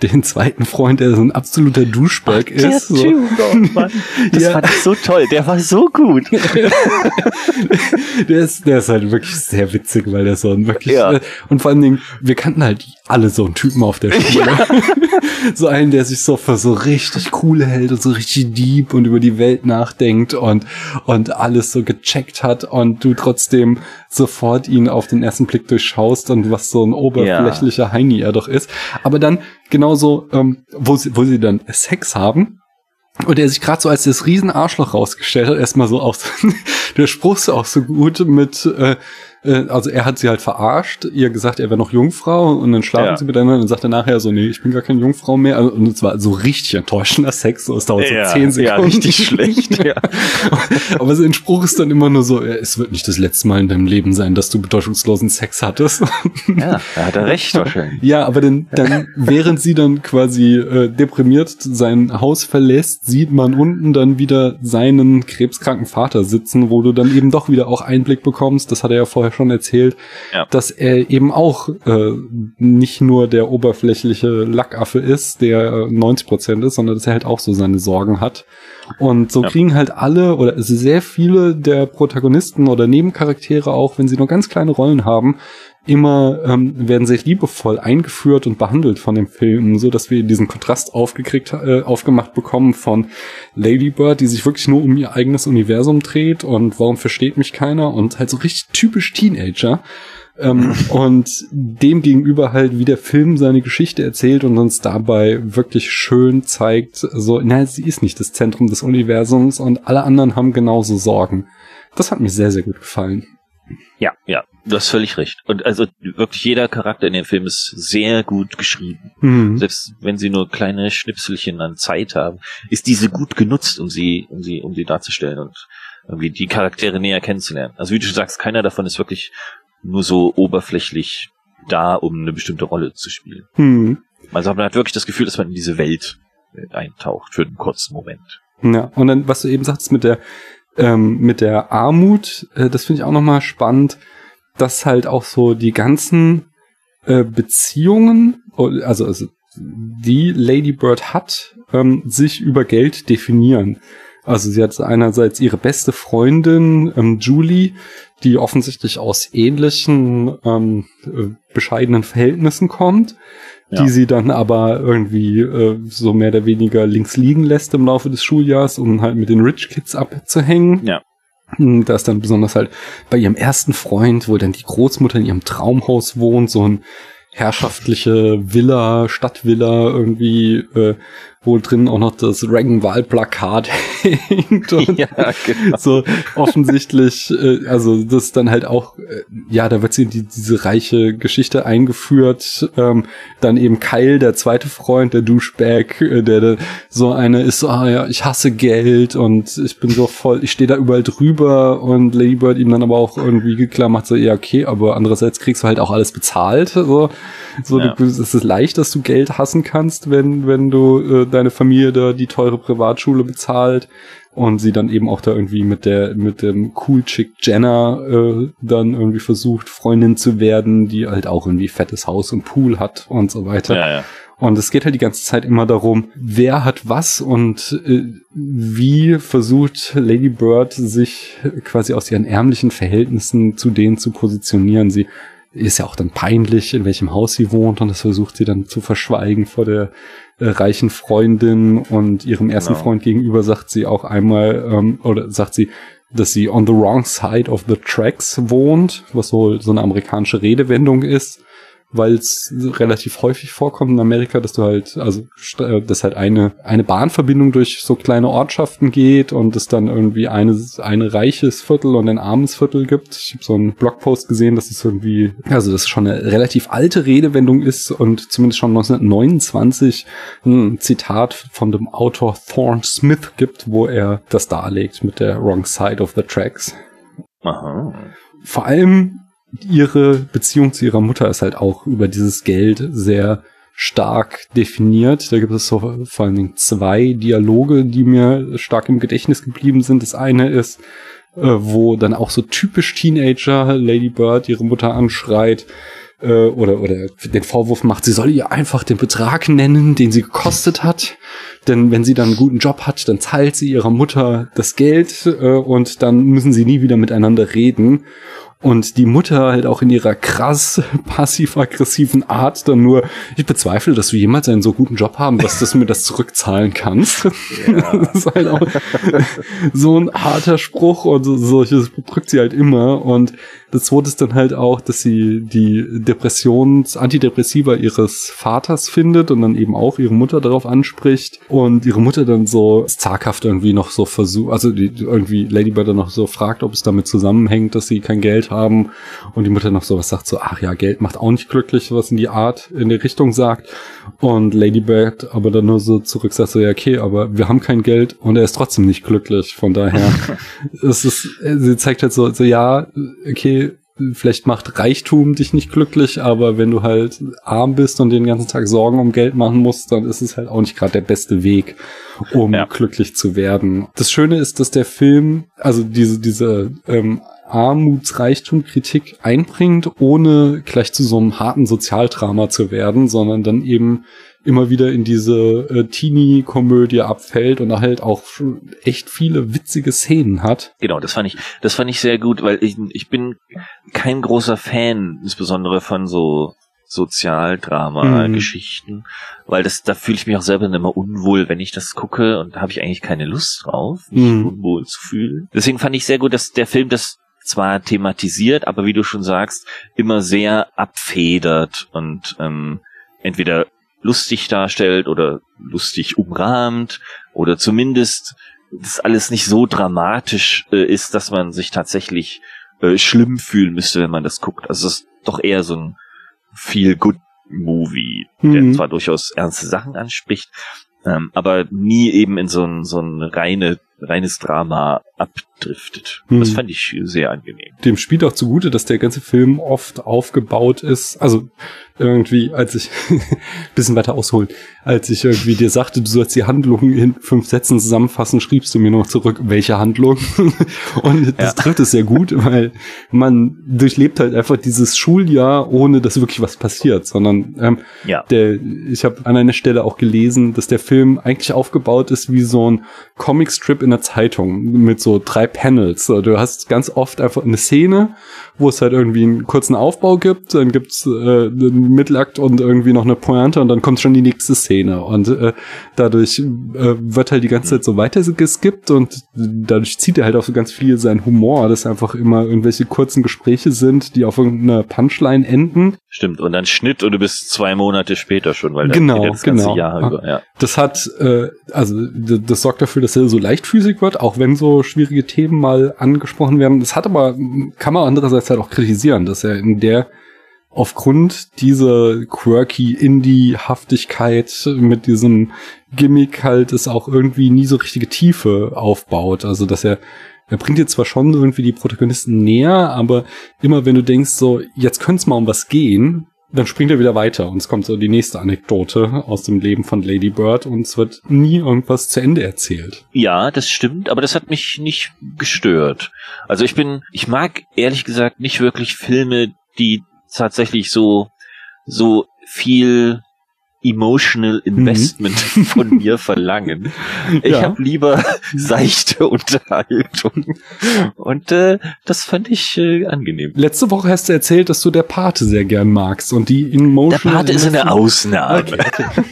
den zweiten Freund, der so ein absoluter Duschbag ist. So. oh Mann. Das Ja. fand ich so toll. Der war so gut. der ist, der ist halt wirklich sehr witzig, weil der so ein wirklich, Ja. äh, und vor allen Dingen, wir kannten halt alle so einen Typen auf der Schule. so einen, der sich so für so richtig cool hält und so richtig deep und über die Welt nachdenkt und, und alles so gecheckt hat und du trotzdem sofort ihn auf den ersten Blick durchschaust und was so ein oberflächlicher Heini er doch ist. Aber dann genauso, ähm, wo sie, wo sie dann Sex haben, und der sich gerade so als das Riesenarschloch rausgestellt hat, erstmal so auch, der Spruch ist auch so gut mit, äh, äh, also er hat sie halt verarscht, ihr gesagt, er wäre noch Jungfrau und dann schlafen Ja. sie miteinander und dann sagt er nachher so, nee, ich bin gar keine Jungfrau mehr. Also, und es war so richtig enttäuschender Sex, so es dauert Ja, so zehn Sekunden. ja, richtig schlecht, ja. Aber sein Spruch ist dann immer nur so, äh, es wird nicht das letzte Mal in deinem Leben sein, dass du bedeutungslosen Sex hattest. Ja, da hat er recht wahrscheinlich. Ja, aber dann, dann während sie dann quasi äh, deprimiert sein Haus verlässt, sieht man unten dann wieder seinen krebskranken Vater sitzen, wo du dann eben doch wieder auch Einblick bekommst, das hat er ja vorher schon erzählt, Ja. dass er eben auch äh, nicht nur der oberflächliche Lackaffe ist, der äh, 90 Prozent ist, sondern dass er halt auch so seine Sorgen hat. Und so Ja. kriegen halt alle oder sehr viele der Protagonisten oder Nebencharaktere auch, wenn sie nur ganz kleine Rollen haben, immer ähm, werden sehr liebevoll eingeführt und behandelt von dem Film, so dass wir diesen Kontrast aufgekriegt, äh, aufgemacht bekommen von Lady Bird, die sich wirklich nur um ihr eigenes Universum dreht und warum versteht mich keiner und halt so richtig typisch Teenager. Ähm, und dem gegenüber halt, wie der Film seine Geschichte erzählt und uns dabei wirklich schön zeigt, so, na, sie ist nicht das Zentrum des Universums und alle anderen haben genauso Sorgen. Das hat mir sehr, sehr gut gefallen. Ja, ja, du hast völlig recht. Und also wirklich jeder Charakter in dem Film ist sehr gut geschrieben. Hm. Selbst wenn sie nur kleine Schnipselchen an Zeit haben, ist diese gut genutzt, um sie, um sie, um sie darzustellen und irgendwie die Charaktere näher kennenzulernen. Also wie du schon sagst, keiner davon ist wirklich nur so oberflächlich da, um eine bestimmte Rolle zu spielen. Hm. Also man hat wirklich das Gefühl, dass man in diese Welt eintaucht für einen kurzen Moment. Ja, und dann, was du eben sagst mit der, ähm, mit der Armut, äh, das finde ich auch nochmal spannend, dass halt auch so die ganzen äh, Beziehungen, oh, also, also die Lady Bird hat, ähm, sich über Geld definieren. Also sie hat einerseits ihre beste Freundin, ähm, Julie, die offensichtlich aus ähnlichen ähm, äh, bescheidenen Verhältnissen kommt, Ja. die sie dann aber irgendwie äh, so mehr oder weniger links liegen lässt im Laufe des Schuljahres, um halt mit den Rich Kids abzuhängen. Ja. Da ist dann besonders halt bei ihrem ersten Freund, wo dann die Großmutter in ihrem Traumhaus wohnt, so ein herrschaftliche Villa, Stadtvilla irgendwie, äh, wo drin auch noch das Reagan-Wahlplakat hängt und ja, genau. so offensichtlich, äh, also das dann halt auch, äh, ja, da wird sie in die, diese reiche Geschichte eingeführt, ähm, dann eben Kyle, der zweite Freund, der Douchebag, äh, der, der so eine ist, so, ah ja, ich hasse Geld und ich bin so voll, ich stehe da überall drüber und Lady Bird ihm dann aber auch irgendwie klar macht, so, ja, okay, aber andererseits kriegst du halt auch alles bezahlt, so, so, ja. du, es ist leicht, dass du Geld hassen kannst, wenn, wenn du äh, deine Familie da die teure Privatschule bezahlt und sie dann eben auch da irgendwie mit der mit dem cool Chick Jenna äh, dann irgendwie versucht Freundin zu werden, die halt auch irgendwie fettes Haus und Pool hat und so weiter. Ja, ja. Und es geht halt die ganze Zeit immer darum, wer hat was und äh, wie versucht Lady Bird sich quasi aus ihren ärmlichen Verhältnissen zu denen zu positionieren. Sie ist ja auch dann peinlich, in welchem Haus sie wohnt und das versucht sie dann zu verschweigen vor der äh, reichen Freundin und ihrem ersten genau. Freund gegenüber sagt sie auch einmal ähm, oder sagt sie, dass sie on the wrong side of the tracks wohnt, was wohl so eine amerikanische Redewendung ist weil es relativ häufig vorkommt in Amerika, dass du halt, also äh, dass halt eine eine Bahnverbindung durch so kleine Ortschaften geht und es dann irgendwie eine eine reiches Viertel und ein armes Viertel gibt. Ich habe so einen Blogpost gesehen, dass es irgendwie, also das schon eine relativ alte Redewendung ist und zumindest schon 1929 ein Zitat von dem Autor Thorne Smith gibt, wo er das darlegt mit der Wrong Side of the Tracks. Aha. Vor allem ihre Beziehung zu ihrer Mutter ist halt auch über dieses Geld sehr stark definiert. Da gibt es so vor allen Dingen zwei Dialoge, die mir stark im Gedächtnis geblieben sind. Das eine ist, äh, wo dann auch so typisch Teenager Lady Bird ihre Mutter anschreit, äh, oder, oder den Vorwurf macht, sie soll ihr einfach den Betrag nennen, den sie gekostet hat. Denn wenn sie dann einen guten Job hat, dann zahlt sie ihrer Mutter das Geld äh, und dann müssen sie nie wieder miteinander reden. Und die Mutter halt auch in ihrer krass passiv-aggressiven Art dann nur, ich bezweifle, dass du jemals einen so guten Job haben wirst, dass du mir das zurückzahlen kannst. Ja. das ist halt auch so ein harter Spruch und so, solches drückt sie halt immer. Und das zweite ist dann halt auch, dass sie die Depressions-, Antidepressiva ihres Vaters findet und dann eben auch ihre Mutter darauf anspricht und ihre Mutter dann so zaghaft irgendwie noch so versucht, also die, irgendwie Ladybird dann noch so fragt, ob es damit zusammenhängt, dass sie kein Geld haben. Und die Mutter noch sowas sagt so, ach ja, Geld macht auch nicht glücklich, was in die Art, in die Richtung sagt. Und Ladybird aber dann nur so zurück sagt so, ja okay, aber wir haben kein Geld und er ist trotzdem nicht glücklich, von daher es ist, sie zeigt halt so, so ja, okay, vielleicht macht Reichtum dich nicht glücklich, aber wenn du halt arm bist und den ganzen Tag Sorgen um Geld machen musst, dann ist es halt auch nicht gerade der beste Weg, um ja. glücklich zu werden. Das Schöne ist, dass der Film, also diese, diese ähm, Armutsreichtum-Kritik einbringt, ohne gleich zu so einem harten Sozialdrama zu werden, sondern dann eben immer wieder in diese äh, Teenie-Komödie abfällt und halt auch echt viele witzige Szenen hat. Genau, das fand ich, das fand ich sehr gut, weil ich, ich bin kein großer Fan, insbesondere von so Sozialdrama-Geschichten, mhm. weil das, da fühle ich mich auch selber immer unwohl, wenn ich das gucke und da habe ich eigentlich keine Lust drauf, mich mhm. unwohl zu fühlen. Deswegen fand ich sehr gut, dass der Film das zwar thematisiert, aber wie du schon sagst, immer sehr abfedert und ähm, entweder lustig darstellt oder lustig umrahmt oder zumindest das alles nicht so dramatisch äh, ist, dass man sich tatsächlich äh, schlimm fühlen müsste, wenn man das guckt. Also es ist doch eher so ein feel good Movie, mhm. der zwar durchaus ernste Sachen anspricht, ähm, aber nie eben in so ein, so ein reine, reines Drama abdriftet. Mhm. Das fand ich sehr angenehm. Dem spielt auch zugute, dass der ganze Film oft aufgebaut ist, also irgendwie, als ich, bisschen weiter ausholen, als ich irgendwie dir sagte, du sollst die Handlung in fünf Sätzen zusammenfassen, schriebst du mir noch zurück, welche Handlung. Und das ja. trifft es sehr gut, weil man durchlebt halt einfach dieses Schuljahr, ohne dass wirklich was passiert, sondern ähm, ja. der, ich habe an einer Stelle auch gelesen, dass der Film eigentlich aufgebaut ist wie so ein Comicstrip in der Zeitung mit so drei Panels. Du hast ganz oft einfach eine Szene, wo es halt irgendwie einen kurzen Aufbau gibt, dann gibt's äh, einen Mittelakt und irgendwie noch eine Pointe und dann kommt schon die nächste Szene. Und äh, dadurch äh, wird halt die ganze Zeit so weiter geskippt und dadurch zieht er halt auch so ganz viel seinen Humor, dass einfach immer irgendwelche kurzen Gespräche sind, die auf irgendeiner Punchline enden. Stimmt, und dann Schnitt und du bist zwei Monate später schon, weil genau, das ganze genau. Jahr über. Ja. Das hat, äh, also das sorgt dafür, dass er so leichtfüßig wird, auch wenn so schwierige Themen mal angesprochen werden. Das hat aber, kann man andererseits halt auch kritisieren, dass er in der aufgrund dieser quirky Indie-Haftigkeit mit diesem Gimmick halt es auch irgendwie nie so richtige Tiefe aufbaut. Also dass er er bringt dir zwar schon irgendwie die Protagonisten näher, aber immer wenn du denkst so, jetzt könnte es mal um was gehen, dann springt er wieder weiter und es kommt so die nächste Anekdote aus dem Leben von Lady Bird und es wird nie irgendwas zu Ende erzählt. Ja, das stimmt, aber das hat mich nicht gestört. Also ich bin, ich mag ehrlich gesagt nicht wirklich Filme, die tatsächlich so, so viel emotional investment mhm. von mir verlangen. Ich ja. habe lieber seichte Unterhaltung. Und äh, das fand ich äh, angenehm. Letzte Woche hast du erzählt, dass du der Pate sehr gern magst und die emotional. Der Pate ist eine Ausnahme. Okay, okay.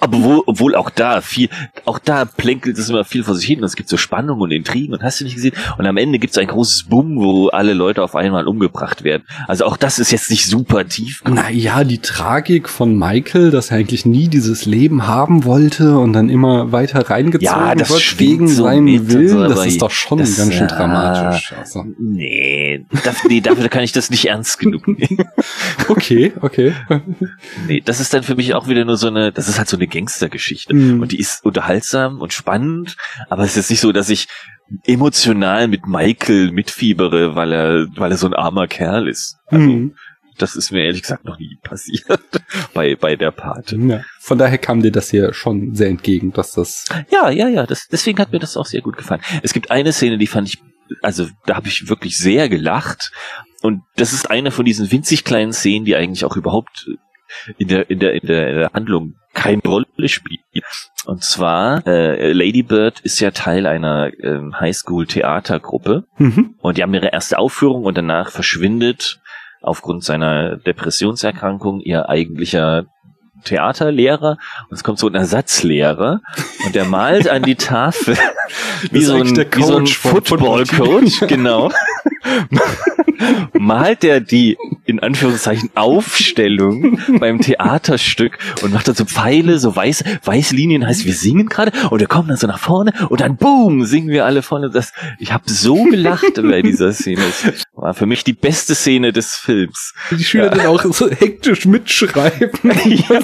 Aber wo, obwohl auch da viel, auch da plänkelt es immer viel vor sich hin. Und es gibt so Spannung und Intrigen und hast du nicht gesehen. Und am Ende gibt es ein großes Bumm, wo alle Leute auf einmal umgebracht werden. Also auch das ist jetzt nicht super tief. Naja, die Tragik von Michael, dass er eigentlich nie dieses Leben haben wollte und dann immer weiter reingezogen ja, das wird gegen so seinen Willen, so, das ist doch schon das, ganz schön ja, dramatisch. Also. Nee, dafür, nee, dafür kann ich das nicht ernst genug nehmen. okay, okay. Nee, das ist dann für mich auch wieder nur so eine, das ist halt so eine Gangstergeschichte. Mhm. Und die ist unterhaltsam und spannend, aber es ist nicht so, dass ich emotional mit Michael mitfiebere, weil er, weil er so ein armer Kerl ist. Also, Mhm. Das ist mir ehrlich gesagt noch nie passiert bei, bei der Pate. Ja. Von daher kam dir das hier schon sehr entgegen, dass das. Ja, ja, ja, das, deswegen hat mir das auch sehr gut gefallen. Es gibt eine Szene, die fand ich, also da habe ich wirklich sehr gelacht. Und das ist eine von diesen winzig kleinen Szenen, die eigentlich auch überhaupt in der, in der, in der, in der Handlung keine Rolle spielt. Und zwar, äh, Lady Bird ist ja Teil einer ähm, Highschool-Theatergruppe Mhm. und die haben ihre erste Aufführung und danach verschwindet aufgrund seiner Depressionserkrankung ihr eigentlicher Theaterlehrer. Und es kommt so ein Ersatzlehrer und der malt an die Tafel wie so ein, wie so ein Football-Coach, genau. malt er die in Anführungszeichen Aufstellung beim Theaterstück und macht dann so Pfeile, so weiß, weiße Linien heißt, wir singen gerade und er kommt dann so nach vorne und dann boom, singen wir alle vorne. Das, ich habe so gelacht bei dieser Szene. Das war für mich die beste Szene des Films. Die Schüler dann auch so hektisch mitschreiben. Ja.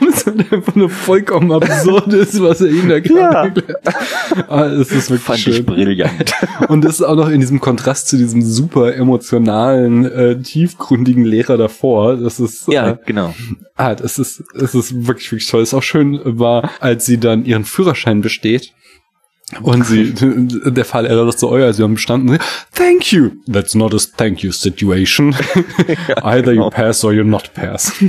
Und es halt einfach nur vollkommen absurd ist, was er ihnen da gerade erklärt. Ah, es ist wirklich Fand schön. ich brillant. Und das ist auch noch in diesem Kontrast zu diesem super emotionalen, äh, tiefgründigen Lehrer davor. Das ist, Ja, äh, genau. ah, das ist, das ist wirklich, wirklich toll. Das ist auch schön war, als sie dann ihren Führerschein besteht. Und sie, der Fall erinnert so, oh ja, sie haben bestanden. Thank you. That's not a thank you situation. Either you genau. pass or you not pass.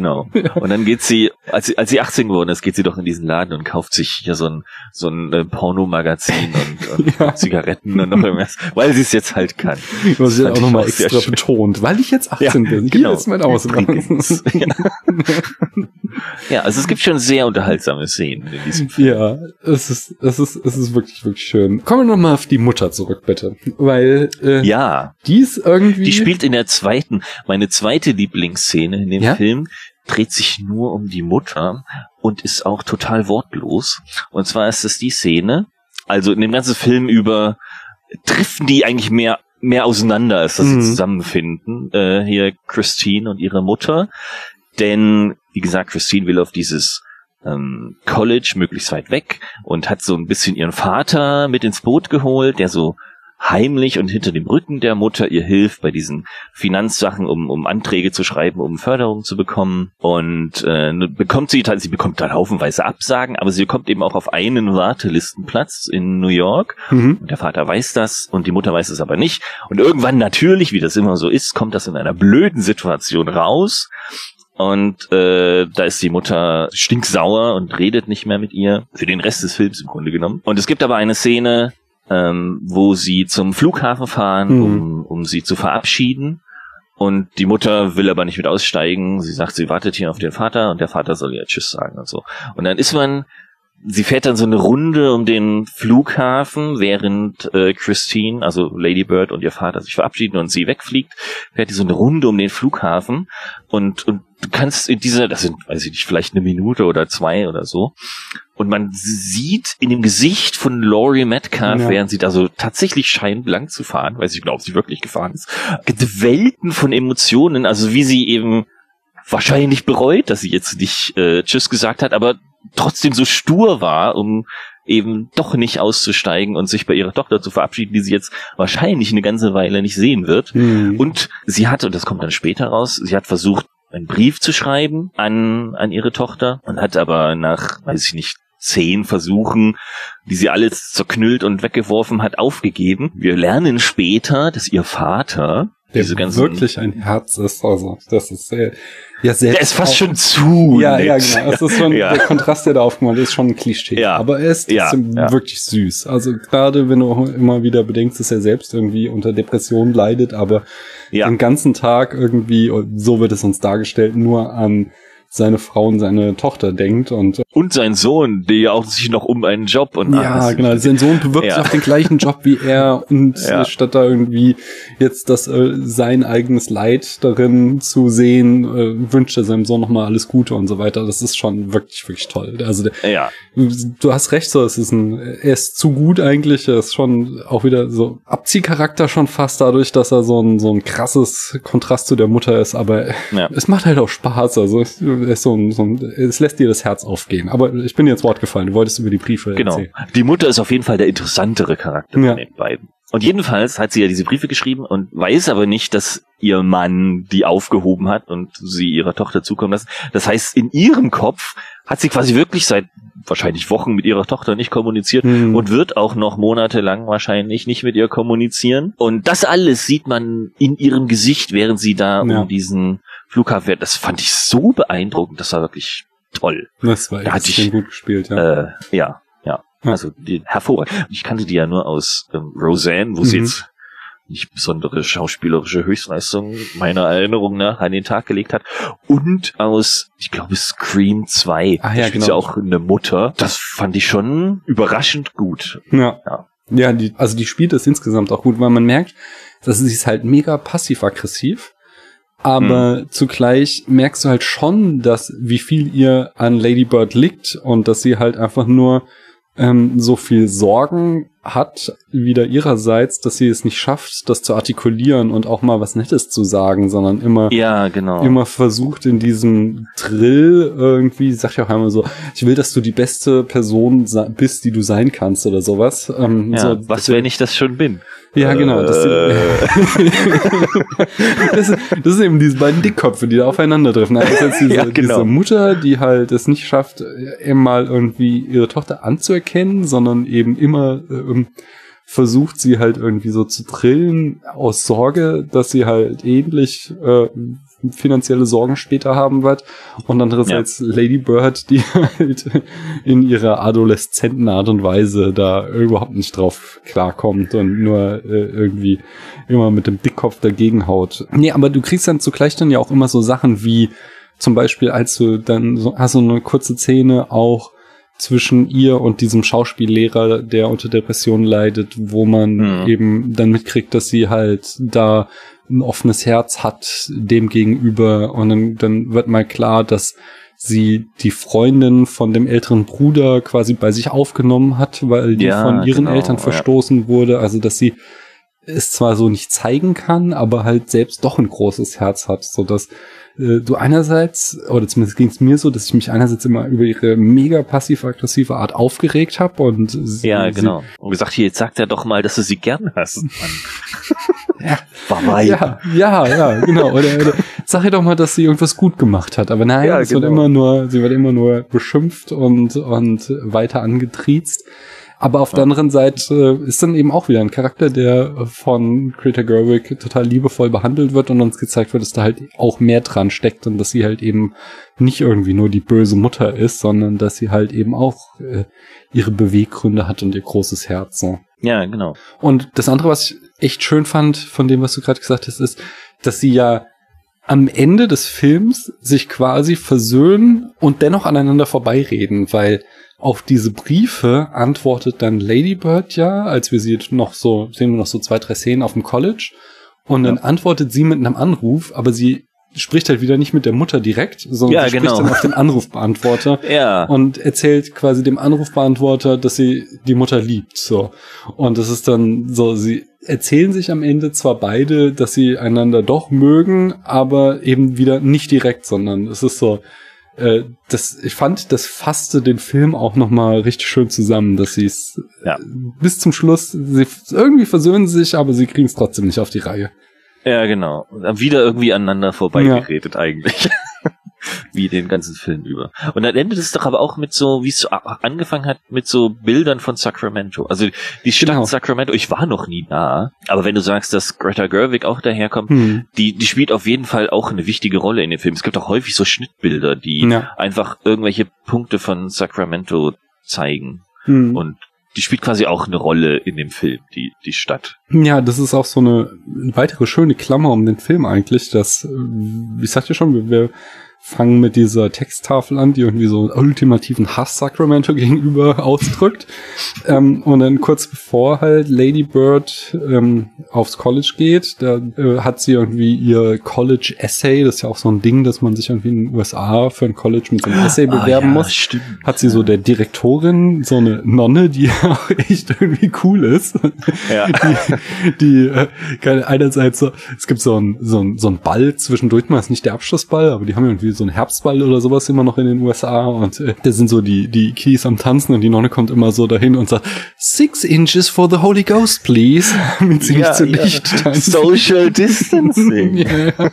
Genau. Und dann geht sie, als sie, als sie 18 geworden ist, geht sie doch in diesen Laden und kauft sich hier so ein, so ein äh, Pornomagazin und, und Ja. Zigaretten und noch irgendwas, weil sie es jetzt halt kann. Was sie fand auch ich nochmal auch sehr extra betont, weil ich jetzt 18 bin. genau. Hier ist mein. Übrigens. Ja. ja, also es gibt schon sehr unterhaltsame Szenen in diesem Film. Ja, es ist, es ist, es ist wirklich, wirklich schön. Kommen wir nochmal auf die Mutter zurück, bitte. Weil, äh, Ja, die ist irgendwie. die spielt in der zweiten, meine zweite Lieblingsszene in dem Ja? Film dreht sich nur um die Mutter und ist auch total wortlos. Und zwar ist es die Szene, also in dem ganzen Film über driften die eigentlich mehr mehr auseinander, als dass Mhm. sie zusammenfinden. Äh, hier Christine und ihre Mutter. Denn, wie gesagt, Christine will auf dieses ähm, College möglichst weit weg und hat so ein bisschen ihren Vater mit ins Boot geholt, der so heimlich und hinter dem Rücken der Mutter ihr hilft bei diesen Finanzsachen, um, um Anträge zu schreiben, um Förderung zu bekommen. Und äh, bekommt sie, sie bekommt dann haufenweise Absagen, aber sie bekommt eben auch auf einen Wartelistenplatz in New York. Mhm. Und der Vater weiß das und die Mutter weiß es aber nicht. Und irgendwann natürlich, wie das immer so ist, kommt das in einer blöden Situation raus. Und äh, da ist die Mutter stinksauer und redet nicht mehr mit ihr. Für den Rest des Films im Grunde genommen. Und es gibt aber eine Szene, ähm, wo sie zum Flughafen fahren, Mhm. um, um sie zu verabschieden. Und die Mutter will aber nicht mit aussteigen. Sie sagt, sie wartet hier auf den Vater und der Vater soll ihr Tschüss sagen und so. Und dann ist man, sie fährt dann so eine Runde um den Flughafen, während äh, Christine, also Lady Bird und ihr Vater sich verabschieden und sie wegfliegt, fährt die so eine Runde um den Flughafen und, und du kannst in dieser, das sind, weiß ich nicht, vielleicht eine Minute oder zwei oder so, und man sieht in dem Gesicht von Laurie Metcalf, Ja. während sie da so tatsächlich scheint lang zu fahren, weiß ich glaube, sie wirklich gefahren ist, Welten von Emotionen, also wie sie eben wahrscheinlich bereut, dass sie jetzt nicht äh, Tschüss gesagt hat, aber trotzdem so stur war, um eben doch nicht auszusteigen und sich bei ihrer Tochter zu verabschieden, die sie jetzt wahrscheinlich eine ganze Weile nicht sehen wird. Mhm. Und sie hat, und das kommt dann später raus, sie hat versucht, einen Brief zu schreiben an, an ihre Tochter und hat aber nach, weiß ich nicht, zehn Versuchen, die sie alles zerknüllt und weggeworfen hat, aufgegeben. Wir lernen später, dass ihr Vater der diese ganzen wirklich ein Herz ist. Also, das ist sehr, ja, selbst Der ist fast auch- schon zu. Ja, nett. ja, genau. Das ist schon, Ja. der Kontrast, der da aufgemalt ist, schon ein Klischee. Ja. Aber er ist Ja, ja. wirklich süß. Also gerade wenn du immer wieder bedenkst, dass er selbst irgendwie unter Depressionen leidet, aber Ja. den ganzen Tag irgendwie, so wird es uns dargestellt, nur an seine Frau und seine Tochter denkt und Und sein Sohn, der ja auch sich noch um einen Job und ja, alles- genau. Sein Sohn bewirbt Ja. sich auf den gleichen Job wie er und Ja. äh, statt da irgendwie jetzt das äh, sein eigenes Leid darin zu sehen, äh, wünscht er seinem Sohn nochmal alles Gute und so weiter. Das ist schon wirklich, wirklich toll. Also der, Ja, du hast recht, so es ist ein, er ist zu gut eigentlich. Er ist schon auch wieder so Abziehcharakter schon fast dadurch, dass er so ein so ein krasses Kontrast zu der Mutter ist. Aber Ja. es macht halt auch Spaß. Also ist so ein, so ein, es lässt dir das Herz aufgehen. Aber ich bin jetzt Wort gefallen. Du wolltest über die Briefe genau. erzählen. Die Mutter ist auf jeden Fall der interessantere Charakter Ja. von den beiden. Und jedenfalls hat sie ja diese Briefe geschrieben und weiß aber nicht, dass ihr Mann die aufgehoben hat und sie ihrer Tochter zukommen lassen. Das heißt, in ihrem Kopf hat sie quasi wirklich seit wahrscheinlich Wochen mit ihrer Tochter nicht kommuniziert Hm. und wird auch noch monatelang wahrscheinlich nicht mit ihr kommunizieren. Und das alles sieht man in ihrem Gesicht, während sie da Ja. um diesen Flughafen fährt. Das fand ich so beeindruckend. Das war wirklich toll. Das war Da extrem ich- gut gespielt, ja. Äh, ja, ja. Ja. Also die, hervorragend. Ich kannte die ja nur aus ähm, Roseanne, wo sie Mhm. jetzt nicht besondere schauspielerische Höchstleistung meiner Erinnerung nach an den Tag gelegt hat. Und aus, ich glaube, Scream 2. Ah, Da ja, spielt genau. sie auch eine Mutter. Das fand ich schon überraschend gut. ja. Ja. Ja, die, also die spielt das insgesamt auch gut, weil man merkt, dass sie ist halt mega passiv-aggressiv. Aber Hm. zugleich merkst du halt schon, dass wie viel ihr an Lady Bird liegt und dass sie halt einfach nur ähm, so viel Sorgen hat, wieder ihrerseits, dass sie es nicht schafft, das zu artikulieren und auch mal was Nettes zu sagen, sondern immer Ja, genau. immer versucht in diesem Drill irgendwie, sagt ja auch einmal so, ich will, dass du die beste Person bist, die du sein kannst oder sowas. Ähm, ja, so, was, wenn ich das schon bin? Ja, genau. Das, Äh. das, ist- das sind eben diese beiden Dickköpfe, die da aufeinandertreffen. Einerseits diese, Ja, genau. diese Mutter, die halt es nicht schafft, äh, mal irgendwie ihre Tochter anzuerkennen, sondern eben immer ähm, versucht, sie halt irgendwie so zu drillen aus Sorge, dass sie halt ähnlich äh, finanzielle Sorgen später haben wird. Und andererseits Lady Bird, die halt in ihrer adoleszenten Art und Weise da überhaupt nicht drauf klarkommt und nur äh, irgendwie immer mit dem Dickkopf dagegen haut. Nee, aber du kriegst dann zugleich dann ja auch immer so Sachen wie zum Beispiel, als du dann so, hast du eine kurze Szene auch zwischen ihr und diesem Schauspiellehrer, der unter Depressionen leidet, wo man Mhm. eben dann mitkriegt, dass sie halt da ein offenes Herz hat dem gegenüber und dann, dann wird mal klar, dass sie die Freundin von dem älteren Bruder quasi bei sich aufgenommen hat, weil die Ja, von ihren genau, Eltern ja. verstoßen wurde, also dass sie es zwar so nicht zeigen kann, aber halt selbst doch ein großes Herz hat, so dass äh, du einerseits, oder zumindest ging es mir so, dass ich mich einerseits immer über ihre mega passiv-aggressive Art aufgeregt habe und sie, Ja, genau. Und gesagt, hier, jetzt sagt er doch mal, dass du sie gern hast. Ja, Bye ja, ja, ja, genau. Oder, oder sag ihr doch mal, dass sie irgendwas gut gemacht hat. Aber nein, Ja, es wird genau. immer nur, sie wird immer nur beschimpft und, und weiter angetriezt. Aber auf der anderen Seite ist dann eben auch wieder ein Charakter, der von Greta Gerwig total liebevoll behandelt wird und uns gezeigt wird, dass da halt auch mehr dran steckt und dass sie halt eben nicht irgendwie nur die böse Mutter ist, sondern dass sie halt eben auch äh, ihre Beweggründe hat und ihr großes Herz. So. Ja, genau. Und das andere, was ich echt schön fand von dem, was du gerade gesagt hast, ist, dass sie ja am Ende des Films sich quasi versöhnen und dennoch aneinander vorbeireden, weil auf diese Briefe antwortet dann Lady Bird ja, als wir sie noch so, sehen wir noch so zwei, drei Szenen auf dem College. Und dann Ja. antwortet sie mit einem Anruf, aber sie spricht halt wieder nicht mit der Mutter direkt, sondern Ja, sie spricht genau. dann auf den Anrufbeantworter Ja. und erzählt quasi dem Anrufbeantworter, dass sie die Mutter liebt, so. Und das ist dann so, sie erzählen sich am Ende zwar beide, dass sie einander doch mögen, aber eben wieder nicht direkt, sondern es ist so, äh, das, ich fand, das fasste den Film auch nochmal richtig schön zusammen, dass sie es Ja. äh, bis zum Schluss, sie irgendwie versöhnen sich, aber sie kriegen es trotzdem nicht auf die Reihe. Ja, genau. Wieder irgendwie aneinander vorbeigeredet eigentlich. Wie den ganzen Film über. Und dann endet es doch aber auch mit so, wie es so a- angefangen hat, mit so Bildern von Sacramento. Also die Stadt Genau. Sacramento, ich war noch nie da, aber wenn du sagst, dass Greta Gerwig auch daherkommt, Hm. die, die spielt auf jeden Fall auch eine wichtige Rolle in dem Film. Es gibt auch häufig so Schnittbilder, die Ja. einfach irgendwelche Punkte von Sacramento zeigen. Hm. Und die spielt quasi auch eine Rolle in dem Film, die, die Stadt. Ja, das ist auch so eine weitere schöne Klammer um den Film eigentlich, dass, äh, ich sagte schon, wir, wir fangen mit dieser Texttafel an, die irgendwie so einen ultimativen Hass Sacramento gegenüber ausdrückt. ähm, und dann kurz bevor halt Lady Bird ähm, aufs College geht, da äh, hat sie irgendwie ihr College Essay, das ist ja auch so ein Ding, dass man sich irgendwie in den USA für ein College mit so einem Essay bewerben Ah, ja, muss Stimmt. hat sie so der Direktorin, so eine Nonne, die auch echt irgendwie cool ist. Ja. Die, die äh, einerseits so, es gibt so ein, so ein, so ein Ball zwischendurch mal, ist nicht der Abschlussball, aber die haben irgendwie so einen Herbstball oder sowas immer noch in den USA und äh, da sind so die, die Keys am Tanzen und die Nonne kommt immer so dahin und sagt, six inches for the Holy Ghost, please. Mit ziemlich Ja, zu ja. Tanzen. Social Distancing. Ja.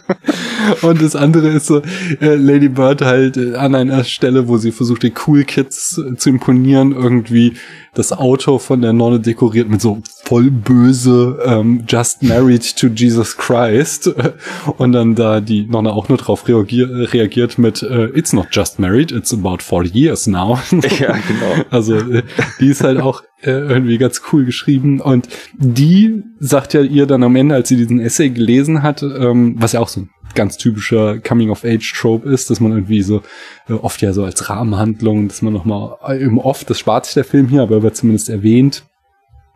Und das andere ist so, äh, Lady Bird halt äh, an einer Stelle, wo sie versucht, den Cool Kids zu imponieren, irgendwie das Auto von der Nonne dekoriert mit so voll böse ähm, Just Married to Jesus Christ. Und dann da die Nonne auch nur drauf reagier reagiert mit äh, It's not just married, it's about 40 years now. Ja, genau. Also äh, die ist halt auch äh, irgendwie ganz cool geschrieben und die sagt ja ihr dann am Ende, als sie diesen Essay gelesen hat, ähm, was ja auch so ein ganz typischer Coming-of-Age-Trope ist, dass man irgendwie so äh, oft ja so als Rahmenhandlung, dass man nochmal im Off, das spart sich der Film hier, aber er wird zumindest erwähnt,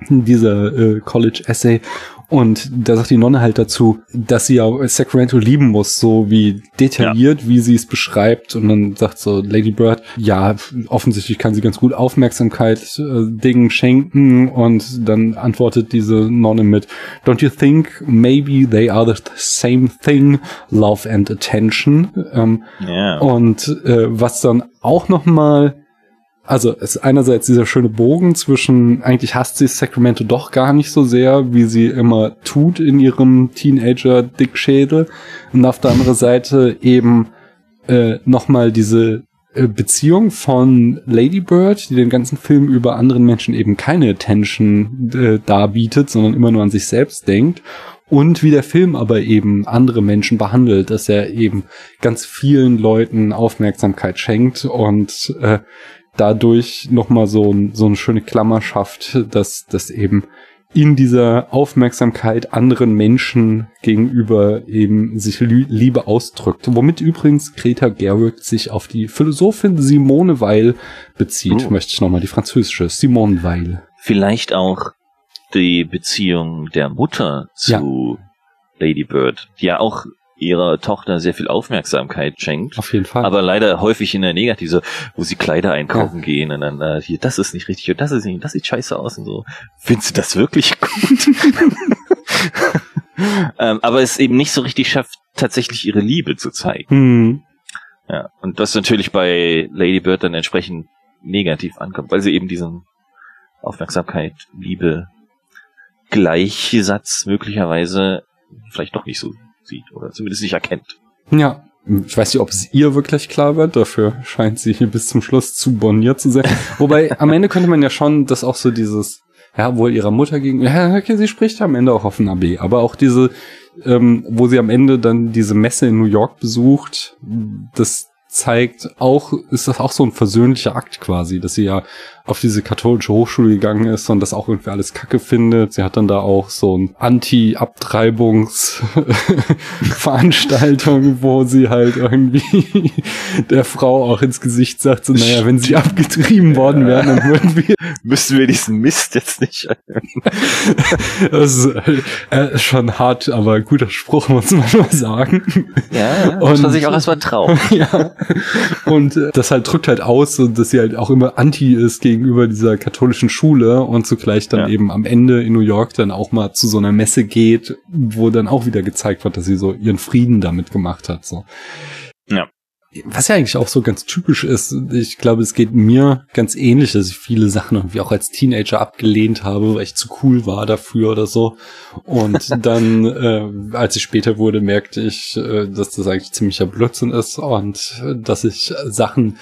dieser äh, College-Essay. Und da sagt die Nonne halt dazu, dass sie ja Sacramento lieben muss, so wie detailliert, wie sie es beschreibt. Und dann sagt so Lady Bird, ja, offensichtlich kann sie ganz gut Aufmerksamkeit äh, Dingen schenken. Und dann antwortet diese Nonne mit, Don't you think maybe they are the same thing, love and attention? Ähm, Ja. und äh, was dann auch noch mal also es ist einerseits dieser schöne Bogen zwischen, eigentlich hasst sie Sacramento doch gar nicht so sehr, wie sie immer tut in ihrem Teenager-Dickschädel. Und auf der anderen Seite eben äh, nochmal diese äh, Beziehung von Lady Bird, die den ganzen Film über anderen Menschen eben keine Attention äh, darbietet, sondern immer nur an sich selbst denkt. Und wie der Film aber eben andere Menschen behandelt, dass er eben ganz vielen Leuten Aufmerksamkeit schenkt und äh, dadurch nochmal so, ein, so eine schöne Klammer schafft, dass das eben in dieser Aufmerksamkeit anderen Menschen gegenüber eben sich Liebe ausdrückt. Womit übrigens Greta Gerwig sich auf die Philosophin Simone Weil bezieht, Oh. möchte ich nochmal, die französische Simone Weil. Vielleicht auch die Beziehung der Mutter zu Lady Bird, die ja auch ihrer Tochter sehr viel Aufmerksamkeit schenkt. Auf jeden Fall. Aber leider häufig in der Negative, wo sie Kleider einkaufen gehen und dann, äh, hier, das ist nicht richtig und das ist nicht, das sieht scheiße aus und so. Findest du das wirklich gut? ähm, aber es eben nicht so richtig schafft, tatsächlich ihre Liebe zu zeigen. hm. Ja. Und das natürlich bei Lady Bird dann entsprechend negativ ankommt, weil sie eben diesen Aufmerksamkeit, Liebe Gleichsatz möglicherweise vielleicht doch nicht so sieht oder zumindest nicht erkennt. Ja, ich weiß nicht, ob es ihr wirklich klar wird. Dafür scheint sie hier bis zum Schluss zu borniert zu sein. Wobei, am Ende könnte man ja schon, dass auch so dieses, ja, wohl ihrer Mutter gegen, ja, okay, sie spricht am Ende auch auf ein AB, aber auch diese, ähm, wo sie am Ende dann diese Messe in New York besucht, das zeigt auch, ist das auch so ein versöhnlicher Akt quasi, dass sie ja auf diese katholische Hochschule gegangen ist und das auch irgendwie alles kacke findet. Sie hat dann da auch so ein Anti-Abtreibungsveranstaltung, wo sie halt irgendwie der Frau auch ins Gesicht sagt, so, naja, wenn sie abgetrieben worden wären, dann würden wir... Müssen wir diesen Mist jetzt nicht Das ist äh, schon hart, aber guter Spruch, muss man mal sagen. Ja, muss man sich auch erstmal trauen. ja. Und äh, das halt drückt halt aus, dass sie halt auch immer anti ist gegen gegenüber dieser katholischen Schule und zugleich dann ja. eben am Ende in New York dann auch mal zu so einer Messe geht, wo dann auch wieder gezeigt wird, dass sie so ihren Frieden damit gemacht hat. So. Ja. Was ja eigentlich auch so ganz typisch ist, ich glaube, es geht mir ganz ähnlich, dass ich viele Sachen irgendwie auch als Teenager abgelehnt habe, weil ich zu cool war dafür oder so. Und dann, äh, als ich später wurde, merkte ich, äh, dass das eigentlich ziemlicher Blödsinn ist und äh, dass ich Sachen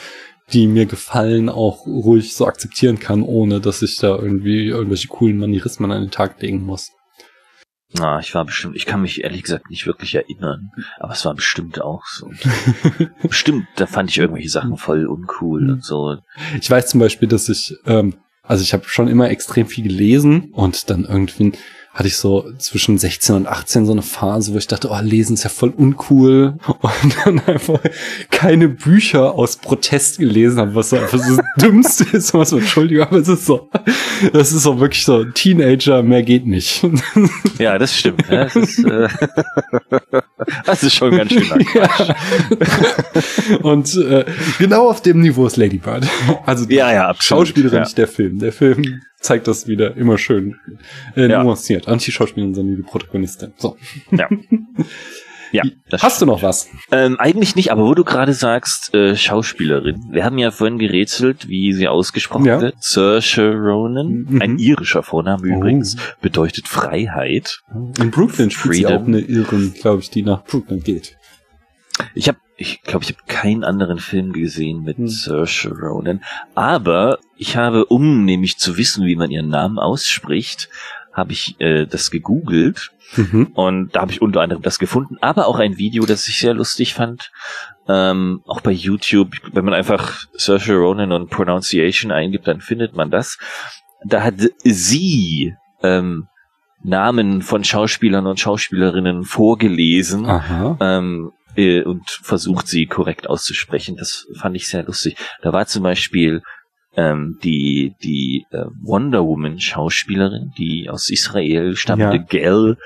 die mir gefallen, auch ruhig so akzeptieren kann, ohne dass ich da irgendwie irgendwelche coolen Manierismen an den Tag legen muss. Na, ich war bestimmt, ich kann mich ehrlich gesagt nicht wirklich erinnern, aber es war bestimmt auch so. bestimmt, da fand ich irgendwelche Sachen voll uncool und so. Ich weiß zum Beispiel, dass ich, ähm, also ich habe schon immer extrem viel gelesen und dann irgendwie hatte ich so zwischen 16 und 18 so eine Phase, wo ich dachte, oh, lesen ist ja voll uncool und dann einfach keine Bücher aus Protest gelesen habe, was so einfach so das Dümmste ist, was man, Entschuldigung, aber es ist so, das ist so wirklich so, Teenager, mehr geht nicht. Ja, das stimmt. Das ist, äh, das ist schon ganz schön lang. Ja. Und äh, genau auf dem Niveau ist Lady Bird. Also die ja, ja, absolut, Schauspielerin, ja. der Film. Der Film zeigt das wieder immer schön äh, Ja. nuanciert. Anti-Schauspielerin, sondern die Protagonistin. So. Ja. Ja, Hast du noch was? Ähm, eigentlich nicht, aber wo du gerade sagst, äh, Schauspielerin. Wir haben ja vorhin gerätselt, wie sie ausgesprochen Ja. wird. Saoirse Ronan, Mhm. ein irischer Vorname Oh. übrigens, bedeutet Freiheit. In Brooklyn spielt sie Freedom. auch eine Irin, glaube ich, die nach Brooklyn geht. Ich habe, ich glaube, ich habe keinen anderen Film gesehen mit Hm. Saoirse Ronan, aber ich habe, um nämlich zu wissen, wie man ihren Namen ausspricht, habe ich äh, das gegoogelt Mhm. Und da habe ich unter anderem das gefunden, aber auch ein Video, das ich sehr lustig fand. Ähm, auch bei YouTube, wenn man einfach Saoirse Ronan und Pronunciation eingibt, dann findet man das. Da hat sie ähm, Namen von Schauspielern und Schauspielerinnen vorgelesen ähm, äh, und versucht sie korrekt auszusprechen. Das fand ich sehr lustig. Da war zum Beispiel ähm, die die äh, Wonder Woman Schauspielerin, die aus Israel stammende Ja. Gal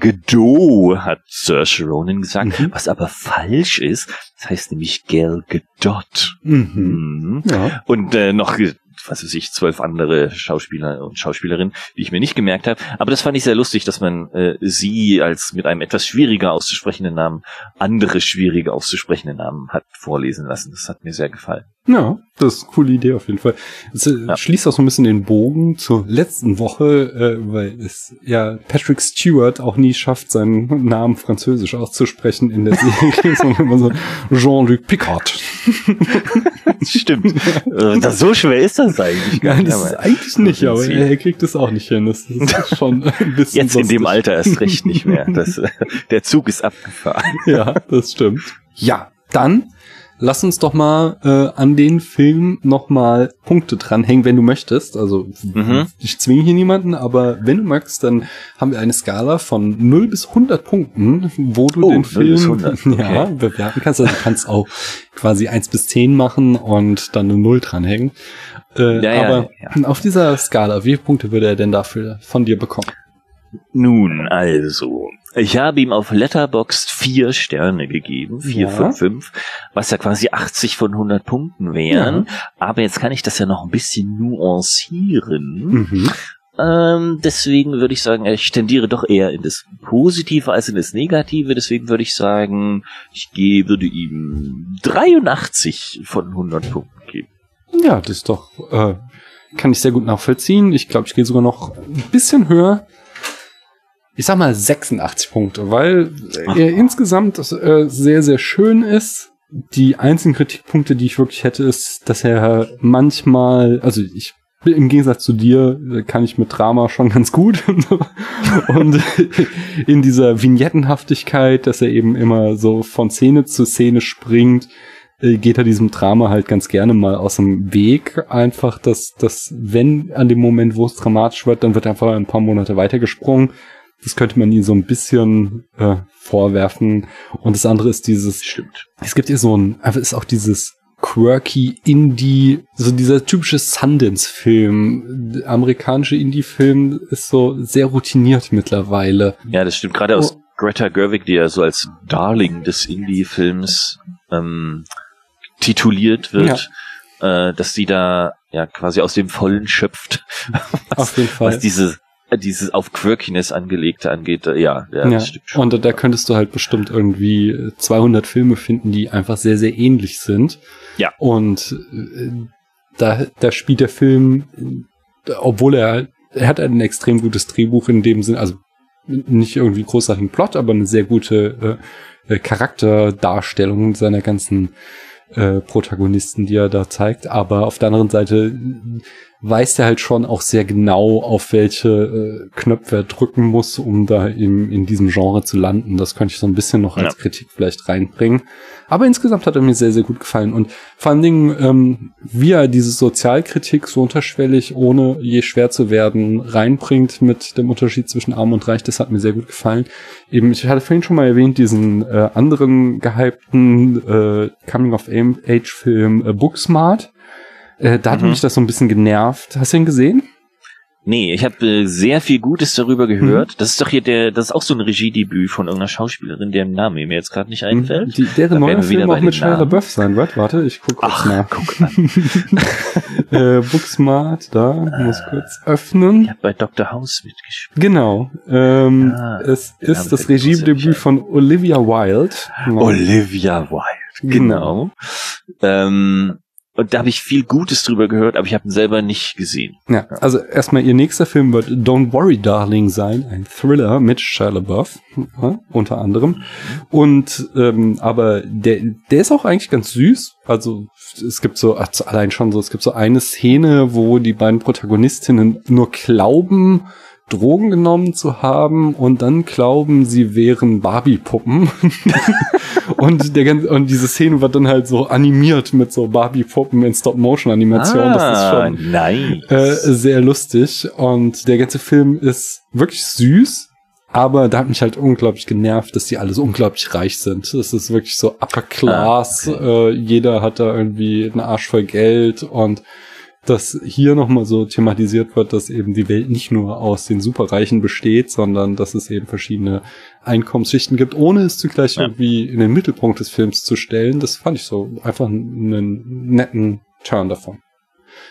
Gadot hat Saoirse Ronan gesagt, Mhm. was aber falsch ist. Das heißt nämlich Gal Gadot. Mhm. Mhm. Ja. Und äh, noch, was weiß ich, zwölf andere Schauspieler und Schauspielerinnen, die ich mir nicht gemerkt habe. Aber das fand ich sehr lustig, dass man äh, sie als mit einem etwas schwieriger auszusprechenden Namen andere schwierige auszusprechende Namen hat vorlesen lassen. Das hat mir sehr gefallen. Ja, das ist eine coole Idee auf jeden Fall. Es äh, Ja. schließt auch so ein bisschen den Bogen zur letzten Woche, äh, weil es ja Patrick Stewart auch nie schafft, seinen Namen französisch auszusprechen in der Serie, sondern immer so Jean-Luc Picard. Stimmt. Äh, das, so schwer ist das eigentlich gar Nein, nicht. das ist eigentlich nicht, aber er, er kriegt es auch nicht hin. Das ist schon ein bisschen Jetzt in dem. Alter erst recht nicht mehr. Das, äh, der Zug ist abgefahren. Ja, das stimmt. Ja, dann lass uns doch mal äh, an den Film noch mal Punkte dranhängen, wenn du möchtest. Also Mhm. ich zwinge hier niemanden, aber wenn du magst, dann haben wir eine Skala von 0 bis 100 Punkten, wo du Oh, den 0 Film 100, ja, bewerten kannst. Also du kannst auch quasi 1 bis 10 machen und dann eine 0 dranhängen. Äh, Ja, ja, aber ja. auf dieser Skala, wie viele Punkte würde er denn dafür von dir bekommen? Nun, also, ich habe ihm auf Letterboxd vier Sterne gegeben, vier Ja. von fünf, was ja quasi 80 von 100 Punkten wären. Aber jetzt kann ich das ja noch ein bisschen nuancieren. Mhm. Ähm, deswegen würde ich sagen, ich tendiere doch eher in das Positive als in das Negative. Deswegen würde ich sagen, ich gehe, würde ihm 83 von 100 Punkten geben. Ja, das ist doch, äh, kann ich sehr gut nachvollziehen. Ich glaube, ich gehe sogar noch ein bisschen höher. Ich sag mal 86 Punkte, weil er insgesamt äh, sehr, sehr schön ist. Die einzigen Kritikpunkte, die ich wirklich hätte, ist, dass er manchmal, also ich im Gegensatz zu dir äh, kann ich mit Drama schon ganz gut. und in dieser Vignettenhaftigkeit, dass er eben immer so von Szene zu Szene springt, äh, geht er diesem Drama halt ganz gerne mal aus dem Weg. Einfach, dass, dass wenn an dem Moment, wo es dramatisch wird, dann wird einfach ein paar Monate weitergesprungen. Das könnte man ihm so ein bisschen äh, vorwerfen. Und das andere ist dieses. Stimmt. Es gibt hier so ein, einfach ist auch dieses quirky Indie, so dieser typische Sundance-Film. Amerikanische Indie-Film ist so sehr routiniert mittlerweile. Ja, das stimmt. Gerade aus oh. Greta Gerwig, die ja so als Darling des Indie-Films ähm, tituliert wird, ja. äh, dass sie da ja quasi aus dem Vollen schöpft. was, Auf jeden Fall. Was diese dieses auf Quirkiness angelegte angeht, äh, ja, ja, ja. stimmt schon. Und da könntest du halt bestimmt irgendwie 200 Filme finden, die einfach sehr, sehr ähnlich sind. Ja. Und äh, da, da spielt der Film, obwohl er, er hat ein extrem gutes Drehbuch in dem Sinn, also nicht irgendwie großartigen Plot, aber eine sehr gute äh, äh Charakterdarstellung seiner ganzen äh, Protagonisten, die er da zeigt. Aber auf der anderen Seite weiß er halt schon auch sehr genau, auf welche äh, Knöpfe er drücken muss, um da im, in diesem Genre zu landen. Das könnte ich so ein bisschen noch als ja. Kritik vielleicht reinbringen. Aber insgesamt hat er mir sehr, sehr gut gefallen. Und vor allen Dingen, ähm, wie er diese Sozialkritik so unterschwellig, ohne je schwer zu werden, reinbringt mit dem Unterschied zwischen Arm und Reich, das hat mir sehr gut gefallen. Eben, ich hatte vorhin schon mal erwähnt, diesen äh, anderen gehypten äh, Coming-of-Age-Film äh, Booksmart äh, da hat mhm. mich das so ein bisschen genervt. Hast du ihn gesehen? Nee, ich habe äh, sehr viel Gutes darüber gehört. Mhm. Das ist doch hier der, das ist auch so ein Regiedebüt von irgendeiner Schauspielerin, deren Name mir jetzt gerade nicht mhm. einfällt. Die, deren neuer Film auch mit Shia LaBeouf sein wird. Warte, ich guck kurz Ach, nach. Guck an. äh, Booksmart, da, muss kurz öffnen. Ich habe bei Dr. House mitgespielt. Genau. Ähm, ah, es ist das Regiedebüt von Olivia Wilde. Genau. Olivia Wilde, genau. genau. Ähm, und da habe ich viel Gutes drüber gehört, aber ich habe ihn selber nicht gesehen. Ja, also erstmal ihr nächster Film wird Don't Worry Darling sein, ein Thriller mit Shia LaBeouf, ja, unter anderem. Und ähm, aber der der ist auch eigentlich ganz süß. Also es gibt so also allein schon so, es gibt so eine Szene, wo die beiden Protagonistinnen nur glauben, Drogen genommen zu haben und dann glauben, sie wären Barbie-Puppen. und, der ganze, und diese Szene wird dann halt so animiert mit so Barbie-Puppen in Stop-Motion-Animation. Ah, das ist schon nice. äh, sehr lustig. Und der ganze Film ist wirklich süß. Aber da hat mich halt unglaublich genervt, dass die alle so unglaublich reich sind. Das ist wirklich so Upper Class. Ah, okay. äh, jeder hat da irgendwie einen Arsch voll Geld und dass hier nochmal so thematisiert wird, dass eben die Welt nicht nur aus den Superreichen besteht, sondern dass es eben verschiedene Einkommensschichten gibt, ohne es zugleich ja. irgendwie in den Mittelpunkt des Films zu stellen. Das fand ich so einfach einen netten Turn davon.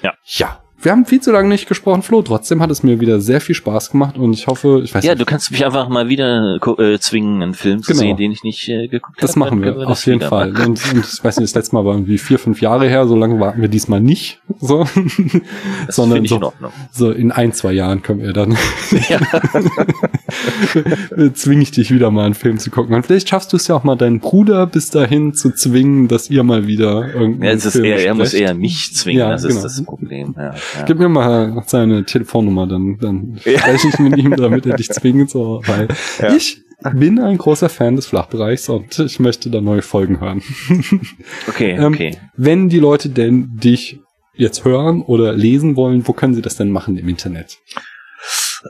Ja. Ja, wir haben viel zu lange nicht gesprochen, Flo. Trotzdem hat es mir wieder sehr viel Spaß gemacht und ich hoffe, ich weiß Ja, nicht. du kannst mich einfach mal wieder äh, zwingen, einen Film zu genau. sehen, den ich nicht äh, geguckt habe. Das machen wir, wir auf jeden Fall. Und, und, ich weiß nicht, das letzte Mal war irgendwie vier, fünf Jahre her, so lange warten wir diesmal nicht. So. Das Sondern so, in so in ein, zwei Jahren können wir dann ja. zwinge ich dich wieder mal einen Film zu gucken. Und vielleicht schaffst du es ja auch mal deinen Bruder bis dahin zu zwingen, dass ihr mal wieder irgendeinen ja, es ist Film eher, Er muss eher mich zwingen, ja, das genau. ist das Problem. Ja. Ja. Gib mir mal seine Telefonnummer, dann, dann spreche ich mit ihm, damit er dich zwingt, so, weil ja. ich bin ein großer Fan des Flachbereichs und ich möchte da neue Folgen hören. Okay, ähm, okay. Wenn die Leute denn dich jetzt hören oder lesen wollen, wo können sie das denn machen im Internet?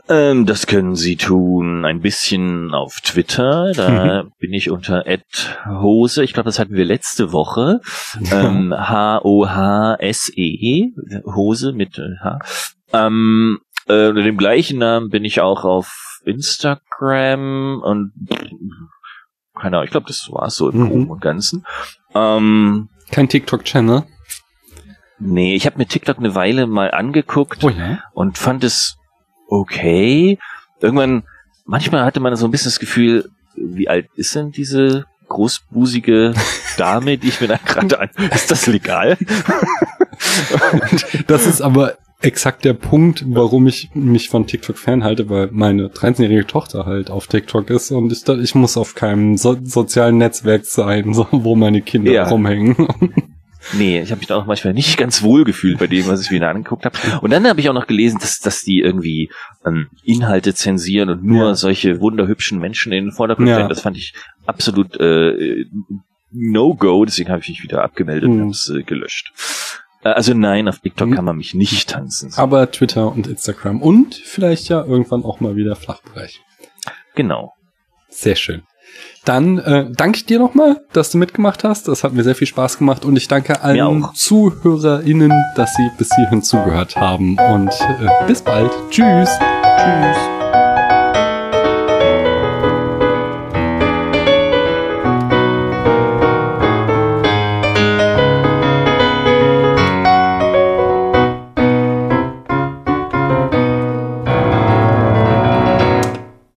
Ähm, das können Sie tun ein bisschen auf Twitter. Da mhm. bin ich unter Hose. Ich glaube, das hatten wir letzte Woche. Ähm, H-O-H-S-E. Hose mit äh, H. Ähm, äh, unter dem gleichen Namen bin ich auch auf Instagram und keine Ahnung, ich glaube, das war's so im mhm. Groben und Ganzen. Ähm, Kein TikTok-Channel? Nee, ich habe mir TikTok eine Weile mal angeguckt oh ja? und fand es okay. Irgendwann, manchmal hatte man so ein bisschen das Gefühl, wie alt ist denn diese großbusige Dame, die ich mir da gerade an. Ist das legal? das ist aber exakt der Punkt, warum ich mich von TikTok fernhalte, weil meine 13-jährige Tochter halt auf TikTok ist und ich, ich muss auf keinem so sozialen Netzwerk sein, so, wo meine Kinder ja. rumhängen. Nee, ich habe mich da auch manchmal nicht ganz wohl gefühlt bei dem, was ich wieder angeguckt habe. Und dann habe ich auch noch gelesen, dass, dass die irgendwie ähm, Inhalte zensieren und nur ja. solche wunderhübschen Menschen in den Vordergrund stellen. Ja. Das fand ich absolut äh, No-Go, deswegen habe ich mich wieder abgemeldet mhm. und habe es äh, gelöscht. Äh, also nein, auf TikTok mhm. kann man mich nicht tanzen. Aber Twitter und Instagram und vielleicht ja irgendwann auch mal wieder Flachbereich. Genau. Sehr schön. Dann äh, danke ich dir nochmal, dass du mitgemacht hast. Das hat mir sehr viel Spaß gemacht und ich danke allen ZuhörerInnen, dass sie bis hierhin zugehört haben. Und äh, bis bald. Tschüss. Tschüss.